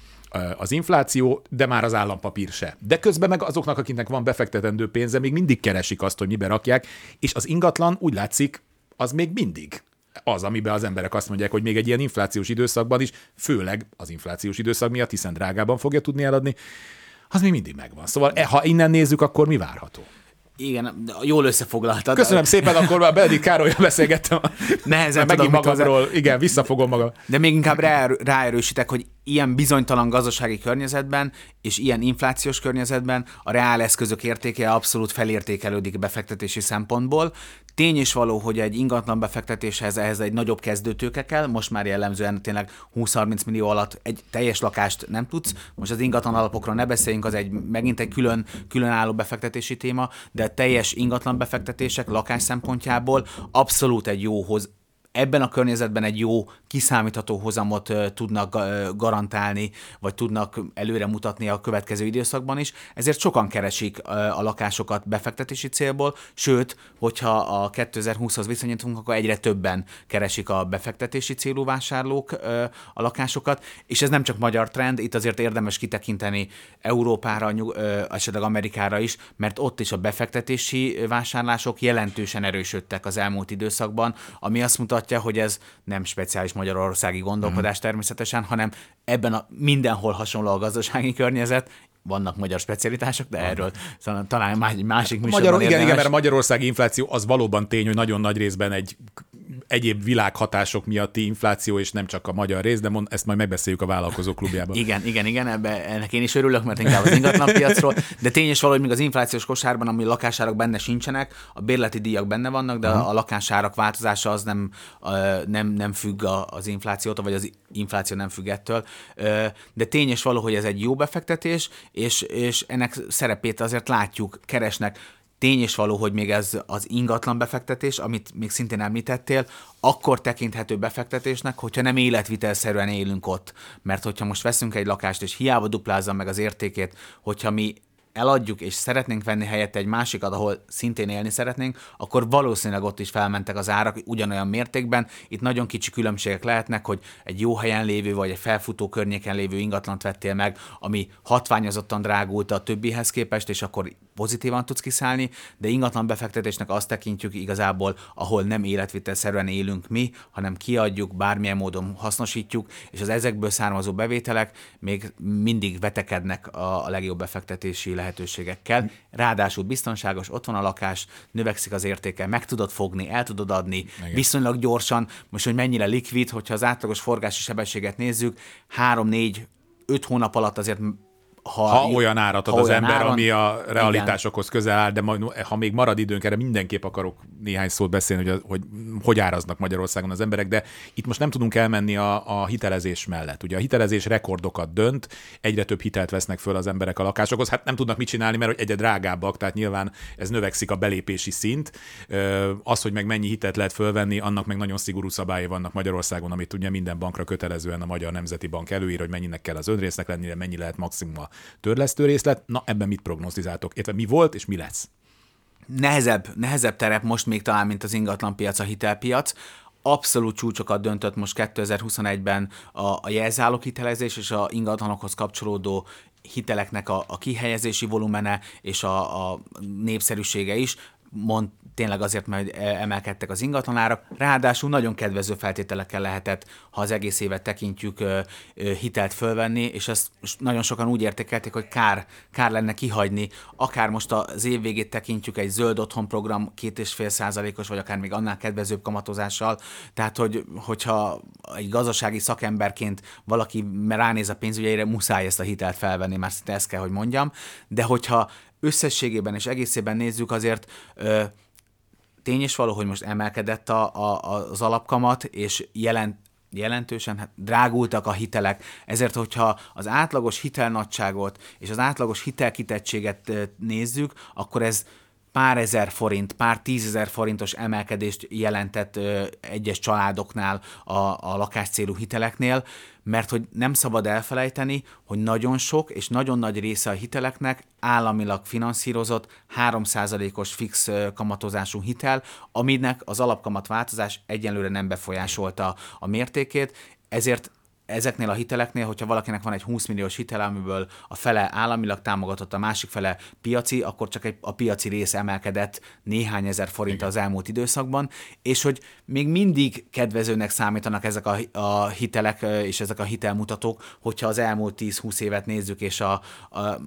az infláció, de már az állampapír se. De közben meg azoknak, akiknek van befektetendő pénze, még mindig keresik azt, hogy mibe rakják, és az ingatlan úgy látszik, az még mindig az, amiben az emberek azt mondják, hogy még egy ilyen inflációs időszakban is, főleg az inflációs időszak miatt, hiszen drágában fogja tudni eladni, az még mindig megvan. Szóval e, ha innen nézzük, akkor mi várható? Igen, jól összefoglaltad. Köszönöm szépen, akkor már Benedikt Károlyra beszélgettem. Nehezen megint magamról, az... igen, visszafogom magam. De még inkább rá, ráerősítek, hogy ilyen bizonytalan gazdasági környezetben és ilyen inflációs környezetben a reál eszközök értéke abszolút felértékelődik befektetési szempontból. Tény is való, hogy egy ingatlan befektetéshez ehhez egy nagyobb kezdőtőke kell, most már jellemzően tényleg 20-30 millió alatt egy teljes lakást nem tudsz. Most az ingatlan alapokról ne beszéljünk, az egy megint egy külön, különálló befektetési téma, de teljes ingatlan befektetések lakás szempontjából abszolút egy jóhoz ebben a környezetben egy jó, kiszámítható hozamot tudnak garantálni, vagy tudnak előre mutatni a következő időszakban is, ezért sokan keresik a lakásokat befektetési célból, sőt, hogyha a 2020-hoz viszonyítunk, akkor egyre többen keresik a befektetési célú vásárlók a lakásokat, és ez nem csak magyar trend, itt azért érdemes kitekinteni Európára, esetleg Amerikára is, mert ott is a befektetési vásárlások jelentősen erősödtek az elmúlt időszakban, ami azt mutatja, mutatja, hogy ez nem speciális magyarországi gondolkodás mm. természetesen, hanem ebben a mindenhol hasonló a gazdasági környezet, vannak magyar specialitások, de erről szóval talán egy másik műsorban Magyar, igen, igen, mert a magyarországi infláció az valóban tény, hogy nagyon nagy részben egy egyéb világhatások miatti infláció, és nem csak a magyar rész, de mond, ezt majd megbeszéljük a vállalkozó klubjában. Igen, igen, igen, ebbe, ennek én is örülök, mert inkább az ingatlan piacról, de tény is valahogy még az inflációs kosárban, ami lakásárak benne sincsenek, a bérleti díjak benne vannak, de uh-huh. a lakásárak változása az nem, nem, nem függ az inflációtól, vagy az infláció nem függ ettől. De tény is valahogy ez egy jó befektetés, és, és ennek szerepét azért látjuk, keresnek Tény és való, hogy még ez az ingatlan befektetés, amit még szintén említettél, akkor tekinthető befektetésnek, hogyha nem életvitelszerűen élünk ott. Mert hogyha most veszünk egy lakást, és hiába duplázza meg az értékét, hogyha mi eladjuk, és szeretnénk venni helyette egy másikat, ahol szintén élni szeretnénk, akkor valószínűleg ott is felmentek az árak ugyanolyan mértékben. Itt nagyon kicsi különbségek lehetnek, hogy egy jó helyen lévő, vagy egy felfutó környéken lévő ingatlant vettél meg, ami hatványozottan drágult a többihez képest, és akkor pozitívan tudsz kiszállni, de ingatlan befektetésnek azt tekintjük igazából, ahol nem életvitelszerűen élünk mi, hanem kiadjuk, bármilyen módon hasznosítjuk, és az ezekből származó bevételek még mindig vetekednek a, legjobb befektetési lehetőségekkel. Ráadásul biztonságos, ott van a lakás, növekszik az értéke, meg tudod fogni, el tudod adni, Igen. viszonylag gyorsan, most hogy mennyire likvid, hogyha az átlagos forgási sebességet nézzük, három, négy, öt hónap alatt azért ha, ha olyan árat ad ha az ember, áron, ami a realitásokhoz igen. közel áll, de majd, ha még marad időnk, erre mindenképp akarok néhány szót beszélni, hogy, hogy hogy áraznak Magyarországon az emberek, de itt most nem tudunk elmenni a, a hitelezés mellett. Ugye a hitelezés rekordokat dönt, egyre több hitelt vesznek föl az emberek a lakásokhoz, hát nem tudnak mit csinálni, mert egyre drágábbak, tehát nyilván ez növekszik a belépési szint. Az, hogy meg mennyi hitelt lehet fölvenni, annak meg nagyon szigorú szabályai vannak Magyarországon, amit ugye minden bankra kötelezően a Magyar Nemzeti Bank előír, hogy mennyinek kell az önrésznek lennie, mennyi lehet maximum a törlesztő részlet. Na, ebben mit prognosztizáltok? Értve mi volt és mi lesz? Nehezebb, nehezebb terep most még talán, mint az ingatlanpiac, a hitelpiac abszolút csúcsokat döntött most 2021-ben a, a jelzálók hitelezés és a ingatlanokhoz kapcsolódó hiteleknek a, a kihelyezési volumene és a, a népszerűsége is mond, tényleg azért, mert emelkedtek az ingatlanárak, ráadásul nagyon kedvező feltételekkel lehetett, ha az egész évet tekintjük, hitelt fölvenni, és ezt nagyon sokan úgy értékelték, hogy kár, kár lenne kihagyni, akár most az év végét tekintjük egy zöld otthon program két és fél százalékos, vagy akár még annál kedvezőbb kamatozással, tehát hogy, hogyha egy gazdasági szakemberként valaki ránéz a pénzügyeire, muszáj ezt a hitelt felvenni, mert ezt kell, hogy mondjam, de hogyha összességében és egészében nézzük, azért ö, tény és való, hogy most emelkedett a, a, az alapkamat, és jelent, jelentősen hát drágultak a hitelek, ezért, hogyha az átlagos hitelnagyságot és az átlagos hitelkitettséget nézzük, akkor ez pár ezer forint, pár tízezer forintos emelkedést jelentett ö, egyes családoknál a, a lakáscélú hiteleknél, mert hogy nem szabad elfelejteni, hogy nagyon sok és nagyon nagy része a hiteleknek államilag finanszírozott 3%-os fix kamatozású hitel, aminek az alapkamat változás egyenlőre nem befolyásolta a mértékét, ezért ezeknél a hiteleknél, hogyha valakinek van egy 20 milliós hitel, amiből a fele államilag támogatott, a másik fele piaci, akkor csak egy, a piaci rész emelkedett néhány ezer forint az elmúlt időszakban, és hogy még mindig kedvezőnek számítanak ezek a, a hitelek és ezek a hitelmutatók, hogyha az elmúlt 10-20 évet nézzük, és a, a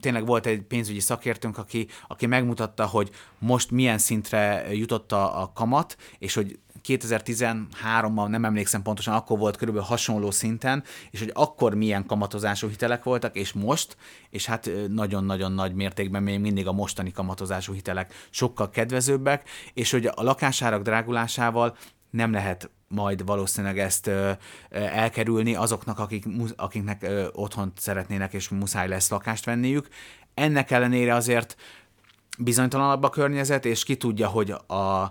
tényleg volt egy pénzügyi szakértőnk, aki, aki megmutatta, hogy most milyen szintre jutott a, a kamat, és hogy 2013-ban, nem emlékszem pontosan, akkor volt körülbelül hasonló szinten, és hogy akkor milyen kamatozású hitelek voltak, és most, és hát nagyon-nagyon nagy mértékben még mindig a mostani kamatozású hitelek sokkal kedvezőbbek, és hogy a lakásárak drágulásával nem lehet majd valószínűleg ezt ö, elkerülni azoknak, akik, akiknek ö, otthont szeretnének, és muszáj lesz lakást venniük. Ennek ellenére azért bizonytalanabb a környezet, és ki tudja, hogy a,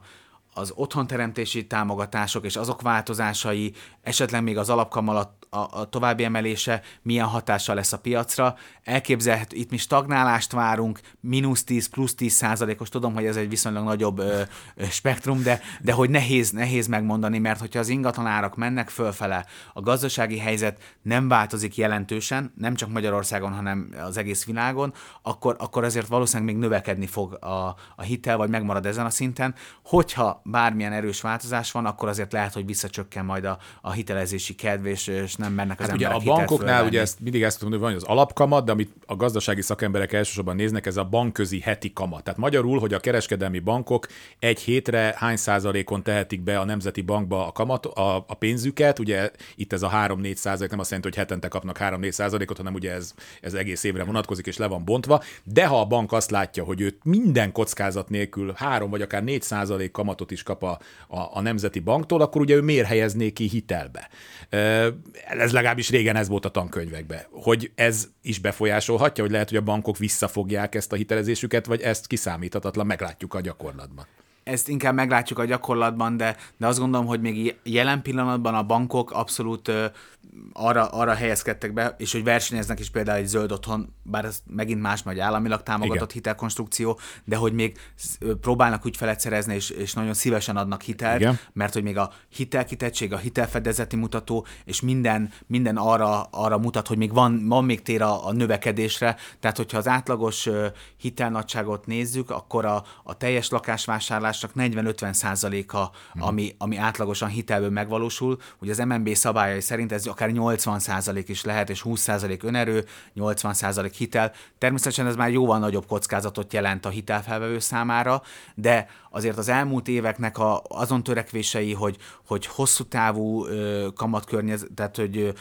az otthonteremtési támogatások és azok változásai, esetleg még az alapkamalat a, a további emelése milyen hatással lesz a piacra. Elképzelhető, itt mi stagnálást várunk, mínusz 10, plusz 10 százalékos, tudom, hogy ez egy viszonylag nagyobb ö, ö, spektrum, de, de hogy nehéz, nehéz megmondani, mert hogyha az ingatlanárak mennek fölfele, a gazdasági helyzet nem változik jelentősen, nem csak Magyarországon, hanem az egész világon, akkor, akkor azért valószínűleg még növekedni fog a, a hitel, vagy megmarad ezen a szinten. Hogyha bármilyen erős változás van, akkor azért lehet, hogy visszacsökken majd a, a hitelezési kedv, és, és nem mennek az hát ugye a bankoknál ugye ezt, mindig ezt tudom, hogy van az alapkamat, de amit a gazdasági szakemberek elsősorban néznek, ez a bankközi heti kamat. Tehát magyarul, hogy a kereskedelmi bankok egy hétre hány százalékon tehetik be a Nemzeti Bankba a, kamat, a, a pénzüket, ugye itt ez a 3-4 százalék, nem azt jelenti, hogy hetente kapnak 3-4 százalékot, hanem ugye ez, ez egész évre vonatkozik, és le van bontva, de ha a bank azt látja, hogy őt minden kockázat nélkül 3 vagy akár 4 százalék kamatot is kap a, a, a Nemzeti Banktól, akkor ugye ő miért helyezné ki hitelbe? Ez legalábbis régen ez volt a tankönyvekben. Hogy ez is befolyásolhatja, hogy lehet, hogy a bankok visszafogják ezt a hitelezésüket, vagy ezt kiszámíthatatlan, meglátjuk a gyakorlatban ezt inkább meglátjuk a gyakorlatban, de, de azt gondolom, hogy még jelen pillanatban a bankok abszolút ö, arra, arra helyezkedtek be, és hogy versenyeznek is például egy zöld otthon, bár ez megint más, vagy államilag támogatott Igen. hitelkonstrukció, de hogy még próbálnak ügyfelet szerezni, és, és nagyon szívesen adnak hitelt, Igen. mert hogy még a hitelkitettség, a hitelfedezeti mutató, és minden, minden arra, arra mutat, hogy még van, van még tér a, a növekedésre, tehát hogyha az átlagos hitelnagyságot nézzük, akkor a, a teljes lakásvásárlás csak 40-50 százaléka, hmm. ami, ami átlagosan hitelből megvalósul. Ugye az MNB szabályai szerint ez akár 80 százalék is lehet, és 20 százalék önerő, 80 százalék hitel. Természetesen ez már jóval nagyobb kockázatot jelent a hitelfelvevő számára, de azért az elmúlt éveknek a, azon törekvései, hogy, hogy hosszú távú ö, kamatkörnyezet, tehát hogy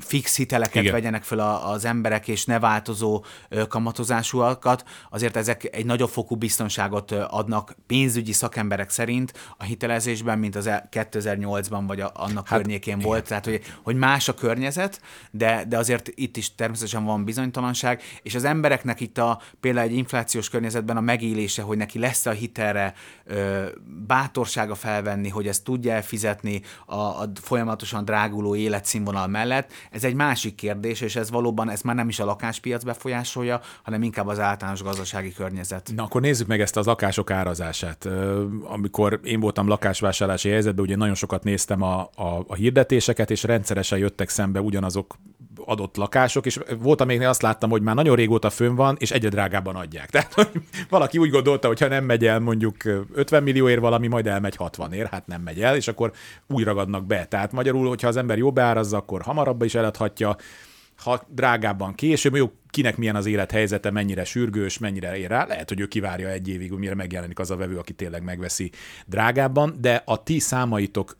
fix hiteleket Igen. vegyenek fel a, az emberek, és ne változó kamatozásúakat, azért ezek egy nagyobb fokú biztonságot adnak pénzügyi szakemberek szerint a hitelezésben, mint az 2008-ban vagy a, annak hát, környékén igen. volt. Tehát, hogy, hogy más a környezet, de, de azért itt is természetesen van bizonytalanság, és az embereknek itt a például egy inflációs környezetben a megélése, hogy neki lesz a hitelre ö, bátorsága felvenni, hogy ezt tudja elfizetni a, a folyamatosan dráguló életszínvonal mellett, ez egy másik kérdés, és ez valóban ez már nem is a lakáspiac befolyásolja, hanem inkább az általános gazdasági környezet. Na akkor nézzük meg ezt az lakások árazását. Amikor én voltam lakásvásárlási helyzetben, ugye nagyon sokat néztem a, a, a hirdetéseket, és rendszeresen jöttek szembe ugyanazok adott lakások, és volt, amiknél azt láttam, hogy már nagyon régóta fönn van, és egyre drágábban adják. Tehát hogy valaki úgy gondolta, hogy ha nem megy el mondjuk 50 millióért valami, majd elmegy 60 ér, hát nem megy el, és akkor úgy ragadnak be. Tehát magyarul, hogyha az ember jó beárazza, akkor hamarabb is eladhatja, ha drágábban később, jó, kinek milyen az élethelyzete, mennyire sürgős, mennyire ér rá, lehet, hogy ő kivárja egy évig, mire megjelenik az a vevő, aki tényleg megveszi drágábban, de a ti számaitok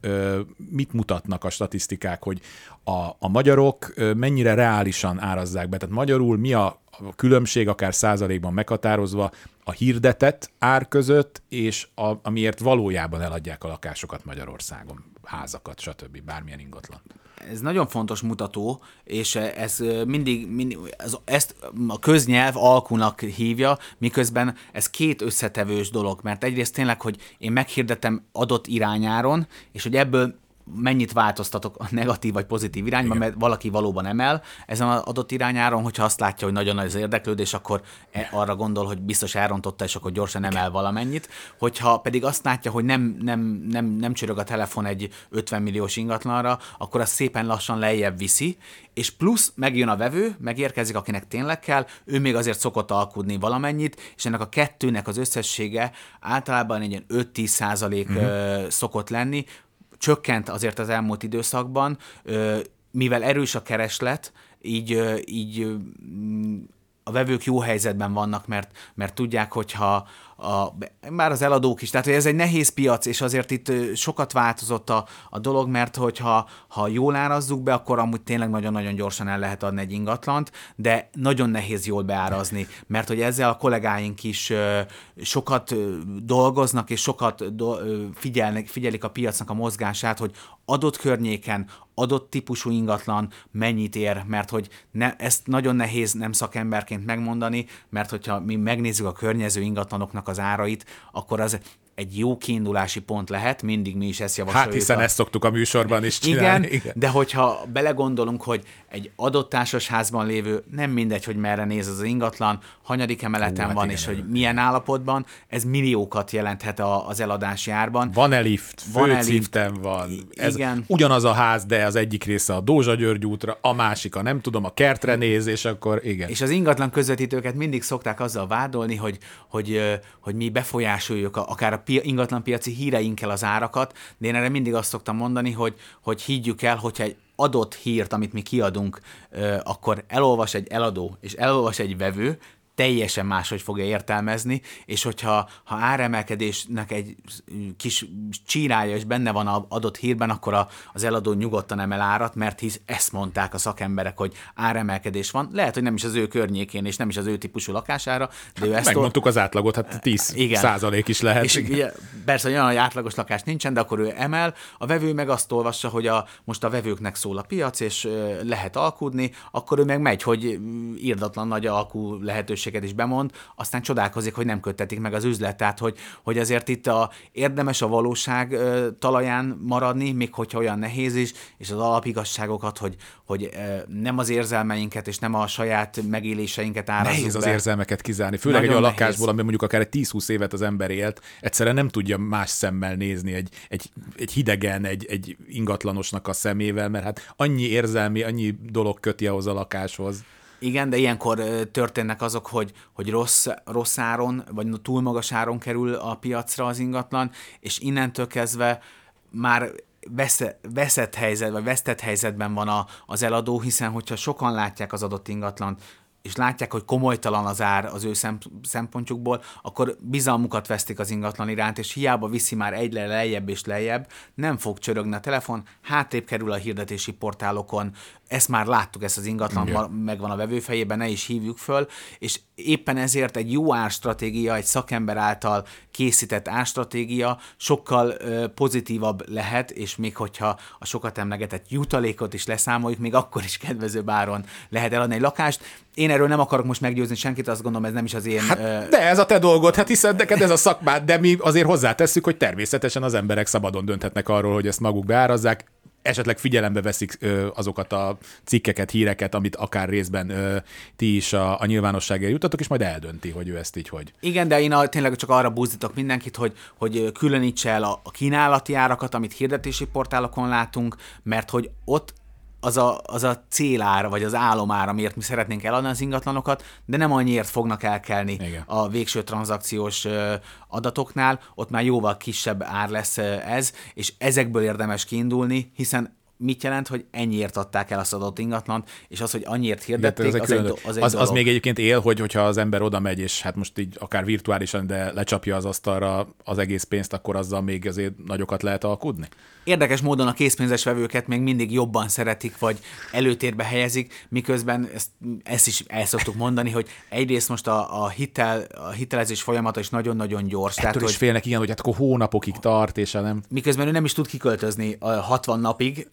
mit mutatnak a statisztikák, hogy a, a magyarok mennyire reálisan árazzák be, tehát magyarul mi a, a különbség, akár százalékban meghatározva a hirdetett ár között, és a, amiért valójában eladják a lakásokat Magyarországon, házakat, stb. bármilyen ingatlan ez nagyon fontos mutató, és ez mindig, mindig ez, ezt a köznyelv alkunak hívja, miközben ez két összetevős dolog, mert egyrészt tényleg, hogy én meghirdetem adott irányáron, és hogy ebből mennyit változtatok a negatív vagy pozitív irányba, Igen. mert valaki valóban emel ezen az adott irányáron, hogyha azt látja, hogy nagyon nagy az érdeklődés, akkor e- arra gondol, hogy biztos elrontotta, és akkor gyorsan emel valamennyit. Hogyha pedig azt látja, hogy nem, nem, nem, nem csörög a telefon egy 50 milliós ingatlanra, akkor az szépen lassan lejjebb viszi, és plusz megjön a vevő, megérkezik, akinek tényleg kell, ő még azért szokott alkudni valamennyit, és ennek a kettőnek az összessége általában egy ilyen 5-10 százalék uh-huh. szokott lenni, csökkent azért az elmúlt időszakban, mivel erős a kereslet, így, így a vevők jó helyzetben vannak, mert, mert tudják, hogyha a, már az eladók is, tehát hogy ez egy nehéz piac, és azért itt sokat változott a, a dolog, mert hogyha ha jól árazzuk be, akkor amúgy tényleg nagyon-nagyon gyorsan el lehet adni egy ingatlant, de nagyon nehéz jól beárazni, mert hogy ezzel a kollégáink is sokat dolgoznak, és sokat do, figyelnek, figyelik a piacnak a mozgását, hogy adott környéken, adott típusú ingatlan mennyit ér, mert hogy ne, ezt nagyon nehéz nem szakemberként megmondani, mert hogyha mi megnézzük a környező ingatlanoknak az árait, akkor az egy jó kiindulási pont lehet, mindig mi is ezt javasoljuk. Hát hiszen a... ezt szoktuk a műsorban is csinálni. Igen, Igen, de hogyha belegondolunk, hogy egy adott társasházban lévő, nem mindegy, hogy merre néz az ingatlan, hanyadik emeleten van, hát és igen, hogy milyen állapotban, ez milliókat jelenthet a, az eladási árban. Van-e lift? Van-e liften van. Ez igen. ugyanaz a ház, de az egyik része a Dózsa György útra, a másik a nem tudom, a kertre néz, és akkor igen. És az ingatlan közvetítőket mindig szokták azzal vádolni, hogy, hogy, hogy mi befolyásoljuk akár a ingatlan piaci híreinkkel az árakat, de én erre mindig azt szoktam mondani, hogy, hogy higgyük el, hogyha egy adott hírt, amit mi kiadunk, akkor elolvas egy eladó, és elolvas egy vevő, teljesen máshogy fogja értelmezni, és hogyha ha áremelkedésnek egy kis csírája is benne van a adott hírben, akkor a, az eladó nyugodtan emel árat, mert hisz ezt mondták a szakemberek, hogy áremelkedés van. Lehet, hogy nem is az ő környékén, és nem is az ő típusú lakására, de ő ezt Megmondtuk az átlagot, hát 10 igen. százalék is lehet. És ugye, persze olyan, hogy átlagos lakás nincsen, de akkor ő emel, a vevő meg azt olvassa, hogy a, most a vevőknek szól a piac, és lehet alkudni, akkor ő meg megy, hogy írdatlan nagy alkú lehetőség lehetőséget is bemond, aztán csodálkozik, hogy nem köttetik meg az üzlet. Tehát, hogy, hogy azért itt a, érdemes a valóság talaján maradni, még hogyha olyan nehéz is, és az alapigasságokat, hogy, hogy nem az érzelmeinket és nem a saját megéléseinket árazzuk Nehéz be. az érzelmeket kizárni, főleg Nagyon egy olyan lakásból, ami mondjuk akár egy 10-20 évet az ember élt, egyszerűen nem tudja más szemmel nézni egy, egy, egy hidegen, egy, egy ingatlanosnak a szemével, mert hát annyi érzelmi, annyi dolog köti ahhoz a lakáshoz. Igen, de ilyenkor történnek azok, hogy, hogy rossz, rossz áron, vagy túl magas áron kerül a piacra az ingatlan, és innentől kezdve már veszett helyzet, vagy vesztett helyzetben van a, az eladó, hiszen hogyha sokan látják az adott ingatlant, és látják, hogy komolytalan az ár az ő szempontjukból, akkor bizalmukat vesztik az ingatlan iránt, és hiába viszi már egyre lejjebb és lejjebb, nem fog csörögni a telefon, hátrébb kerül a hirdetési portálokon, ezt már láttuk, ezt az ingatlan Igen. megvan a vevő fejében, ne is hívjuk föl, és éppen ezért egy jó árstratégia, egy szakember által készített árstratégia sokkal ö, pozitívabb lehet, és még hogyha a sokat emlegetett jutalékot is leszámoljuk, még akkor is kedvező áron lehet eladni egy lakást. Én erről nem akarok most meggyőzni senkit, azt gondolom, ez nem is az én... Hát, ö... De ez a te dolgod, hát hiszen neked ez a szakmád, de mi azért hozzátesszük, hogy természetesen az emberek szabadon dönthetnek arról, hogy ezt maguk beárazzák esetleg figyelembe veszik ö, azokat a cikkeket, híreket, amit akár részben ö, ti is a, a nyilvánosságért jutatok, és majd eldönti, hogy ő ezt így hogy. Igen, de én a, tényleg csak arra buzdítok mindenkit, hogy, hogy különítse el a, a kínálati árakat, amit hirdetési portálokon látunk, mert hogy ott az a, az a célár, vagy az álomár, amiért mi szeretnénk eladni az ingatlanokat, de nem annyiért fognak elkelni Igen. a végső tranzakciós adatoknál, ott már jóval kisebb ár lesz ez, és ezekből érdemes kiindulni, hiszen mit jelent, hogy ennyiért adták el azt adott ingatlant, és az, hogy annyiért hirdették, Igen, az, egy, az, egy az, az még egyébként él, hogy, hogyha az ember oda megy, és hát most így akár virtuálisan, de lecsapja az asztalra az egész pénzt, akkor azzal még azért nagyokat lehet alkudni? Érdekes módon a készpénzes vevőket még mindig jobban szeretik, vagy előtérbe helyezik, miközben ezt, ezt is el szoktuk mondani, hogy egyrészt most a, a, hitel, a hitelezés folyamata is nagyon-nagyon gyors. Ettől tehát, is hogy, félnek, igen, hogy hát akkor hónapokig tart, és nem... Miközben ő nem is tud kiköltözni a 60 napig,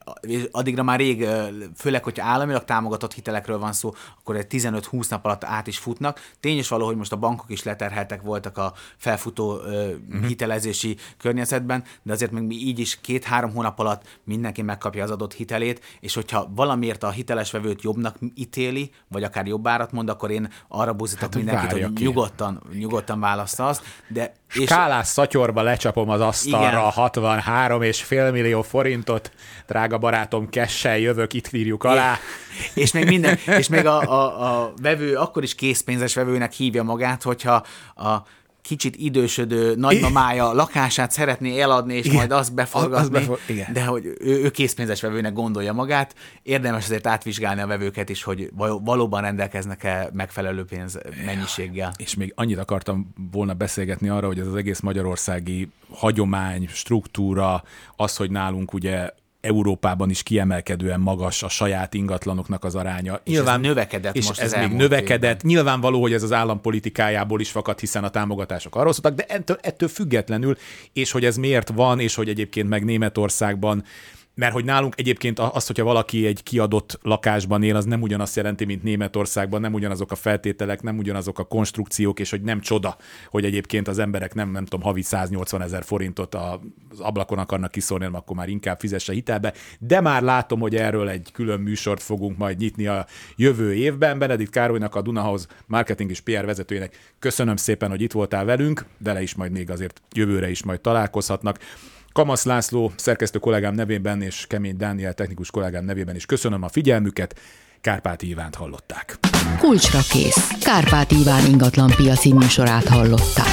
addigra már rég, főleg, hogyha államilag támogatott hitelekről van szó, akkor egy 15-20 nap alatt át is futnak. Tény is való, hogy most a bankok is leterheltek voltak a felfutó uh-huh. hitelezési környezetben, de azért még így is két-három hónap alatt mindenki megkapja az adott hitelét, és hogyha valamiért a hiteles vevőt jobbnak ítéli, vagy akár jobb árat mond, akkor én arra buzítok hát, mindenkit, hogy ki. nyugodtan, nyugodtan választa azt, de és... Skálás szatyorba lecsapom az asztalra Igen. 63 és fél millió forintot, drága barátom, kessel jövök, itt írjuk alá. És még minden, és még a, a, a vevő akkor is készpénzes vevőnek hívja magát, hogyha a kicsit idősödő nagymamája lakását szeretné eladni, és igen. majd azt beforgatni, az befor- igen. de hogy ő, ő készpénzes vevőnek gondolja magát, érdemes azért átvizsgálni a vevőket is, hogy valóban rendelkeznek-e megfelelő pénz mennyiséggel. És még annyit akartam volna beszélgetni arra, hogy ez az egész magyarországi hagyomány, struktúra, az, hogy nálunk ugye Európában is kiemelkedően magas a saját ingatlanoknak az aránya. És Nyilván, ez növekedett és most ez még növekedett. Évben. Nyilvánvaló, hogy ez az állampolitikájából is fakad, hiszen a támogatások arról szóltak, de ettől, ettől függetlenül, és hogy ez miért van, és hogy egyébként meg Németországban mert hogy nálunk egyébként az, hogyha valaki egy kiadott lakásban él, az nem ugyanazt jelenti, mint Németországban, nem ugyanazok a feltételek, nem ugyanazok a konstrukciók, és hogy nem csoda, hogy egyébként az emberek nem, nem tudom, havi 180 ezer forintot az ablakon akarnak kiszólni, akkor már inkább fizesse hitelbe. De már látom, hogy erről egy külön műsort fogunk majd nyitni a jövő évben. Benedikt Károlynak, a Dunahoz marketing és PR vezetőjének köszönöm szépen, hogy itt voltál velünk, vele is majd még azért jövőre is majd találkozhatnak. Kamasz László szerkesztő kollégám nevében és Kemény Dániel technikus kollégám nevében is köszönöm a figyelmüket. Kárpát Ivánt hallották. Kulcsra kész. Kárpát Iván ingatlan piaci műsorát hallották.